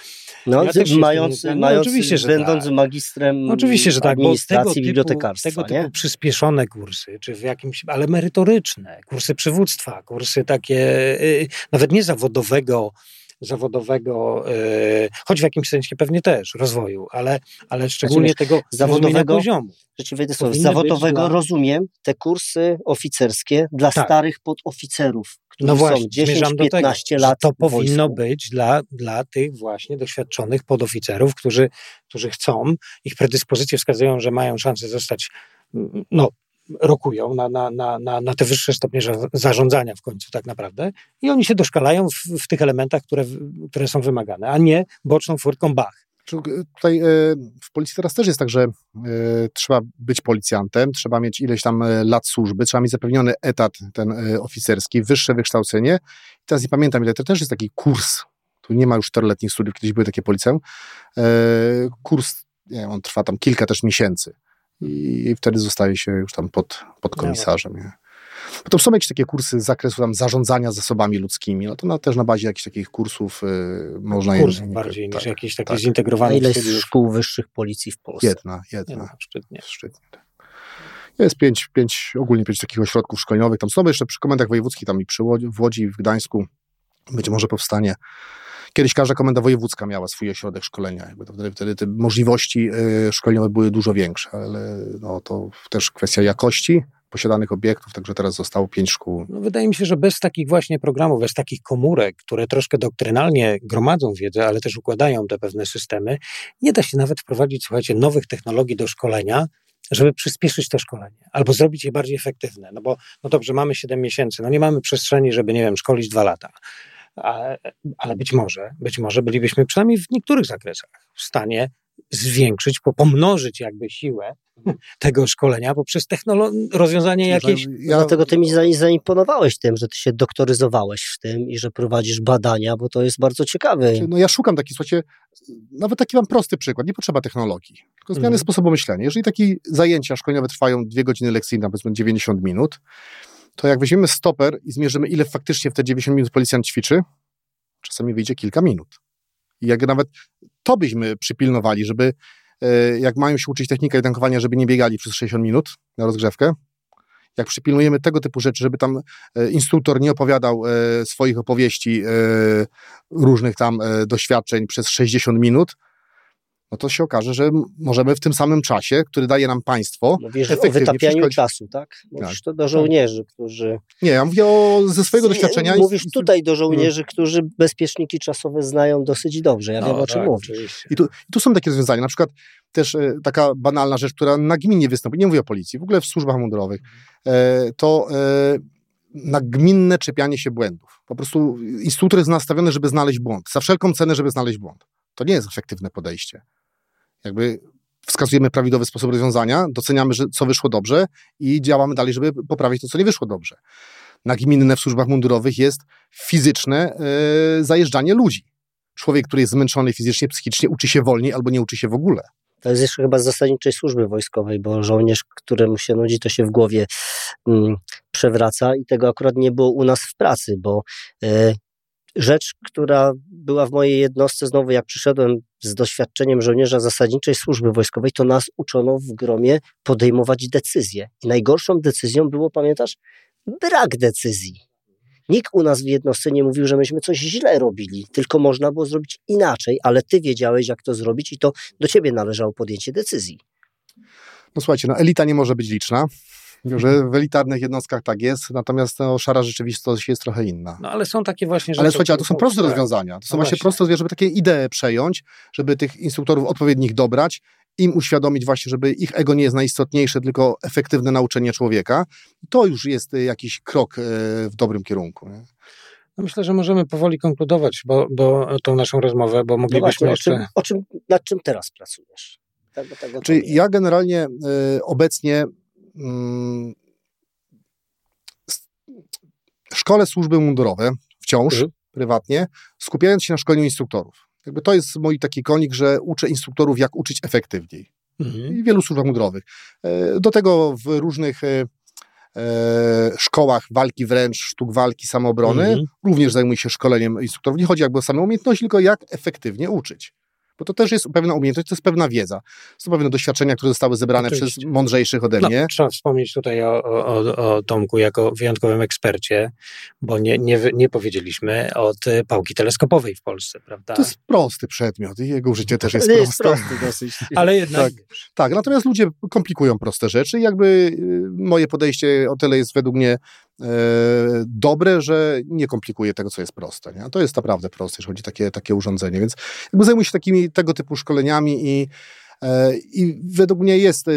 No, ja mając, no, mając oczywiście, że będąc tak. magistrem oczywiście, że tak, administracji bo tego bibliotekarstwa. Typu, tego typu przyspieszone kursy, czy w jakimś, ale merytoryczne, kursy przywództwa, kursy takie y, nawet nie zawodowego, zawodowego, y, choć w jakimś sensie pewnie też rozwoju, ale, ale szczególnie znaczy, tego zawodowego poziomu. Rzeczywiście, zawodowego dla... rozumiem te kursy oficerskie dla tak. starych podoficerów, którzy no właśnie, są 10-15 lat. To powinno być dla, dla tych właśnie doświadczonych podoficerów, którzy, którzy chcą, ich predyspozycje wskazują, że mają szansę zostać no, rokują na, na, na, na, na te wyższe stopnie zarządzania w końcu tak naprawdę i oni się doszkalają w, w tych elementach, które, które są wymagane, a nie boczną furtką bach. Tutaj e, w policji teraz też jest tak, że e, trzeba być policjantem, trzeba mieć ileś tam e, lat służby, trzeba mieć zapewniony etat ten oficerski, wyższe wykształcenie. I teraz nie pamiętam, ile to też jest taki kurs, tu nie ma już czteroletnich studiów, kiedyś były takie policjum. Kurs, nie wiem, on trwa tam kilka też miesięcy i wtedy zostaje się już tam pod, pod komisarzem. Nie? To są jakieś takie kursy z zakresu tam zarządzania zasobami ludzkimi, no to na, też na bazie jakichś takich kursów y, można... Kurs je, bardziej tak, niż jakieś takie tak. zintegrowane... ile jest szkół wyższych policji w Polsce? Jedna, jedna. jedna szczytnie. szczytnie tak. Jest pięć, pięć, ogólnie pięć takich ośrodków szkoleniowych. Tam są jeszcze przy komendach wojewódzkich, tam i przy Łodzi, w Łodzi, w Gdańsku być może powstanie Kiedyś każda komenda wojewódzka miała swój ośrodek szkolenia. Jakby wtedy, wtedy te możliwości y, szkoleniowe były dużo większe, ale no, to też kwestia jakości posiadanych obiektów, także teraz zostało pięć szkół. No, wydaje mi się, że bez takich właśnie programów, bez takich komórek, które troszkę doktrynalnie gromadzą wiedzę, ale też układają te pewne systemy, nie da się nawet wprowadzić, słuchajcie, nowych technologii do szkolenia, żeby przyspieszyć to szkolenie albo zrobić je bardziej efektywne. No bo, no dobrze, mamy 7 miesięcy, no nie mamy przestrzeni, żeby, nie wiem, szkolić dwa lata ale być może, być może bylibyśmy przynajmniej w niektórych zakresach w stanie zwiększyć, pomnożyć jakby siłę tego szkolenia poprzez rozwiązanie jakieś... Ja dlatego ty mi zaimponowałeś tym, że ty się doktoryzowałeś w tym i że prowadzisz badania, bo to jest bardzo ciekawe. No ja szukam takich, słuchajcie, nawet taki mam prosty przykład, nie potrzeba technologii, tylko zmiany mhm. sposobu myślenia. Jeżeli takie zajęcia szkoleniowe trwają dwie godziny lekcyjne, powiedzmy 90 minut, to jak weźmiemy stoper i zmierzymy, ile faktycznie w te 90 minut policjant ćwiczy, czasami wyjdzie kilka minut. I jak nawet to byśmy przypilnowali, żeby e, jak mają się uczyć technikę tankowania, żeby nie biegali przez 60 minut na rozgrzewkę, jak przypilnujemy tego typu rzeczy, żeby tam e, instruktor nie opowiadał e, swoich opowieści, różnych tam doświadczeń przez 60 minut, no to się okaże, że możemy w tym samym czasie, który daje nam państwo. Mówisz o wytapianiu czasu, tak? Mówisz tak. to do żołnierzy, którzy. Nie, ja mówię o, ze swojego doświadczenia. Mówisz tutaj do żołnierzy, hmm. którzy bezpieczniki czasowe znają dosyć dobrze. Ja no, wiem o czym tak, mówisz. I tu, I tu są takie rozwiązania. Na przykład też e, taka banalna rzecz, która nagminnie występuje, nie mówię o policji, w ogóle w służbach mundurowych, e, to e, nagminne czepianie się błędów. Po prostu instruktor jest nastawiony, żeby znaleźć błąd. Za wszelką cenę, żeby znaleźć błąd. To nie jest efektywne podejście. Jakby wskazujemy prawidłowy sposób rozwiązania, doceniamy, że co wyszło dobrze i działamy dalej, żeby poprawić to, co nie wyszło dobrze. Nagminne w służbach mundurowych jest fizyczne yy, zajeżdżanie ludzi. Człowiek, który jest zmęczony fizycznie, psychicznie, uczy się wolniej albo nie uczy się w ogóle. To jest jeszcze chyba z zasadniczej służby wojskowej, bo żołnierz, któremu się nudzi, to się w głowie mm, przewraca i tego akurat nie było u nas w pracy, bo y, rzecz, która była w mojej jednostce, znowu jak przyszedłem z doświadczeniem żołnierza zasadniczej służby wojskowej, to nas uczono w gromie podejmować decyzje. I najgorszą decyzją było, pamiętasz, brak decyzji. Nikt u nas w jednostce nie mówił, że myśmy coś źle robili, tylko można było zrobić inaczej, ale ty wiedziałeś, jak to zrobić i to do ciebie należało podjęcie decyzji. No słuchajcie, no elita nie może być liczna. Że w elitarnych jednostkach tak jest, natomiast no, szara rzeczywistość jest trochę inna. No ale są takie właśnie rzeczy. Ale słuchajcie, ale to są proste rozwiązania. To są no właśnie, właśnie proste, żeby takie idee przejąć, żeby tych instruktorów odpowiednich dobrać, im uświadomić właśnie, żeby ich ego nie jest najistotniejsze, tylko efektywne nauczenie człowieka. To już jest y, jakiś krok y, w dobrym kierunku. Nie? No myślę, że możemy powoli konkludować, bo, bo tą naszą rozmowę, bo no moglibyśmy no właśnie, jeszcze... O czym, o czym, nad czym teraz pracujesz? Tak, tak Czyli ja generalnie y, obecnie szkole służby mundurowe wciąż mhm. prywatnie, skupiając się na szkoleniu instruktorów. Jakby to jest mój taki konik, że uczę instruktorów, jak uczyć efektywniej. Mhm. I wielu służbach mundurowych. E, do tego w różnych e, e, szkołach walki wręcz, sztuk walki, samoobrony, mhm. również zajmuję się szkoleniem instruktorów. Nie chodzi jakby o same umiejętności, tylko jak efektywnie uczyć bo to też jest pewna umiejętność, to jest pewna wiedza. Są pewne doświadczenia, które zostały zebrane Oczywiście. przez mądrzejszych ode no, mnie. No, trzeba wspomnieć tutaj o, o, o Tomku jako wyjątkowym ekspercie, bo nie, nie, nie powiedzieliśmy od pałki teleskopowej w Polsce, prawda? To jest prosty przedmiot i jego użycie też jest, jest proste. prosty dosyć. Ale jednak... Tak, tak, natomiast ludzie komplikują proste rzeczy i jakby y, moje podejście o tyle jest według mnie dobre, że nie komplikuje tego, co jest proste. Nie? To jest naprawdę proste, jeśli chodzi o takie, takie urządzenie, więc jakby zajmuję się takimi tego typu szkoleniami i, i według mnie jest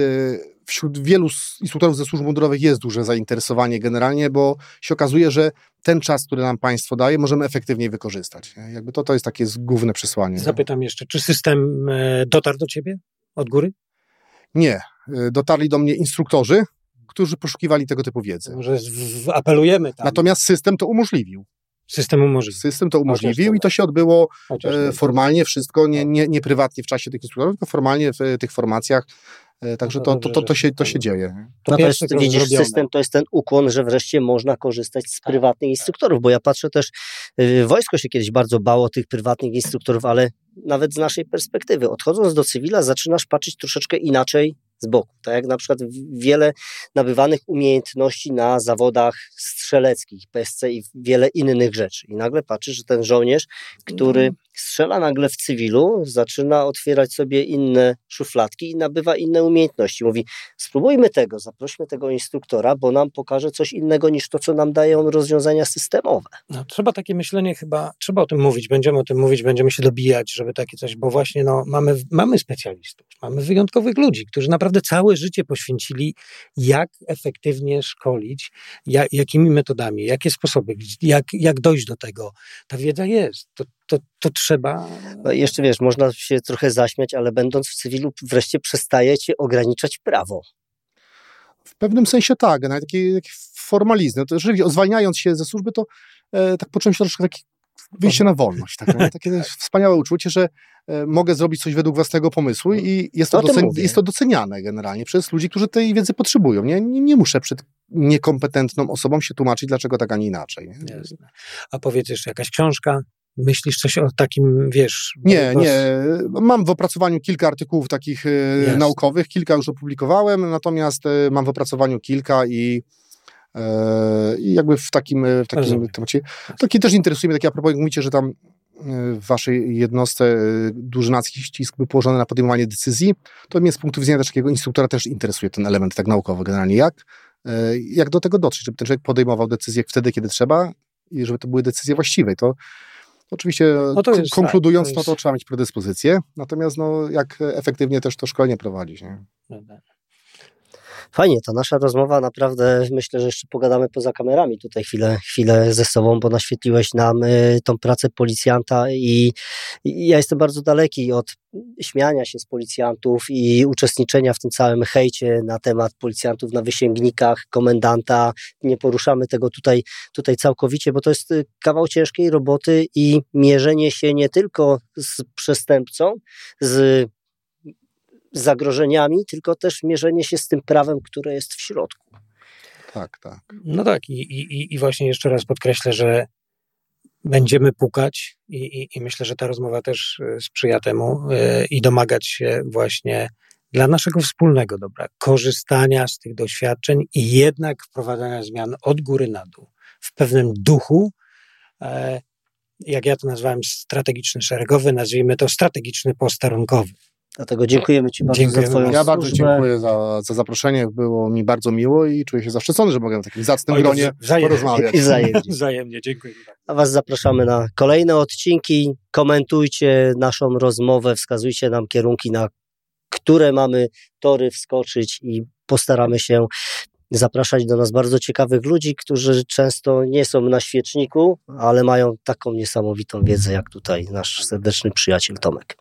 wśród wielu instruktorów ze służb mundurowych jest duże zainteresowanie generalnie, bo się okazuje, że ten czas, który nam państwo daje, możemy efektywniej wykorzystać. Jakby to, to jest takie główne przesłanie. Zapytam jeszcze, czy system e, dotarł do ciebie od góry? Nie. E, dotarli do mnie instruktorzy, którzy poszukiwali tego typu wiedzy. Może apelujemy tam. Natomiast system to umożliwił. System umożliwił. System to umożliwił i to się odbyło e, formalnie wszystko, nie, nie, nie prywatnie w czasie tych instruktorów, tylko formalnie w tych formacjach E, także no to, to, to, to, się, to się dzieje. To, no to jest, widzisz, zrobione. system to jest ten ukłon, że wreszcie można korzystać z tak, prywatnych tak. instruktorów, bo ja patrzę też, y, wojsko się kiedyś bardzo bało tych prywatnych instruktorów, ale nawet z naszej perspektywy, odchodząc do cywila, zaczynasz patrzeć troszeczkę inaczej z boku. Tak jak na przykład wiele nabywanych umiejętności na zawodach strzeleckich, PSC i wiele innych rzeczy. I nagle patrzysz, że ten żołnierz, który mhm. Strzela nagle w cywilu, zaczyna otwierać sobie inne szufladki i nabywa inne umiejętności. Mówi, spróbujmy tego, zaprośmy tego instruktora, bo nam pokaże coś innego niż to, co nam dają rozwiązania systemowe. No, trzeba takie myślenie chyba, trzeba o tym mówić, będziemy o tym mówić, będziemy się dobijać, żeby takie coś, bo właśnie no, mamy, mamy specjalistów, mamy wyjątkowych ludzi, którzy naprawdę całe życie poświęcili, jak efektywnie szkolić, jak, jakimi metodami, jakie sposoby, jak, jak dojść do tego. Ta wiedza jest. To, to, to trzeba. No jeszcze wiesz, można się trochę zaśmiać, ale będąc w cywilu, wreszcie przestajecie ograniczać prawo. W pewnym sensie tak, nawet taki, taki formalizm. No to, zwalniając się ze służby, to e, tak poczułem się troszkę taki wyjście na wolność. Tak, takie wspaniałe uczucie, że e, mogę zrobić coś według własnego pomysłu i jest to, docen, jest to doceniane generalnie przez ludzi, którzy tej wiedzy potrzebują. Nie, nie, nie muszę przed niekompetentną osobą się tłumaczyć, dlaczego tak, a nie inaczej. Nie? A powiedz jeszcze jakaś książka, Myślisz coś o takim, wiesz... Nie, nie. Mam w opracowaniu kilka artykułów takich e, naukowych, kilka już opublikowałem, natomiast e, mam w opracowaniu kilka i E, I jakby w takim, w takim temacie. Taki też interesuje mnie, taki a propos, jak mówicie, że tam w waszej jednostce duży nacisk ścisk był położony na podejmowanie decyzji, to mnie z punktu widzenia też takiego instruktora też interesuje ten element tak naukowy generalnie. Jak, jak do tego dotrzeć, żeby ten człowiek podejmował decyzje wtedy, kiedy trzeba i żeby to były decyzje właściwe. To, Oczywiście no to jest, konkludując, tak, to, jest... no to trzeba mieć predyspozycję, natomiast no, jak efektywnie też to szkolenie prowadzić. Nie? Fajnie, to nasza rozmowa naprawdę, myślę, że jeszcze pogadamy poza kamerami tutaj chwilę, chwilę ze sobą, bo naświetliłeś nam y, tą pracę policjanta i, i ja jestem bardzo daleki od śmiania się z policjantów i uczestniczenia w tym całym hejcie na temat policjantów na wysięgnikach, komendanta. Nie poruszamy tego tutaj, tutaj całkowicie, bo to jest y, kawał ciężkiej roboty i mierzenie się nie tylko z przestępcą, z zagrożeniami, tylko też mierzenie się z tym prawem, które jest w środku. Tak, tak. No tak, i, i, i właśnie jeszcze raz podkreślę, że będziemy pukać i, i, i myślę, że ta rozmowa też e, sprzyja temu yy, i domagać się właśnie dla naszego wspólnego dobra, korzystania z tych doświadczeń i jednak wprowadzania zmian od góry na dół w pewnym duchu, yy, jak ja to nazwałem strategiczny szeregowy, nazwijmy to strategiczny postarunkowy. Dlatego dziękujemy Ci bardzo dziękujemy. za Twoją Ja bardzo dziękuję za, za zaproszenie. Było mi bardzo miło i czuję się zaszczycony, że mogę w takim zacnym Oj, gronie wzajemnie. porozmawiać. I wzajemnie. wzajemnie, dziękuję. A Was zapraszamy na kolejne odcinki. Komentujcie naszą rozmowę, wskazujcie nam kierunki, na które mamy tory wskoczyć i postaramy się zapraszać do nas bardzo ciekawych ludzi, którzy często nie są na świeczniku, ale mają taką niesamowitą wiedzę, jak tutaj nasz serdeczny przyjaciel Tomek.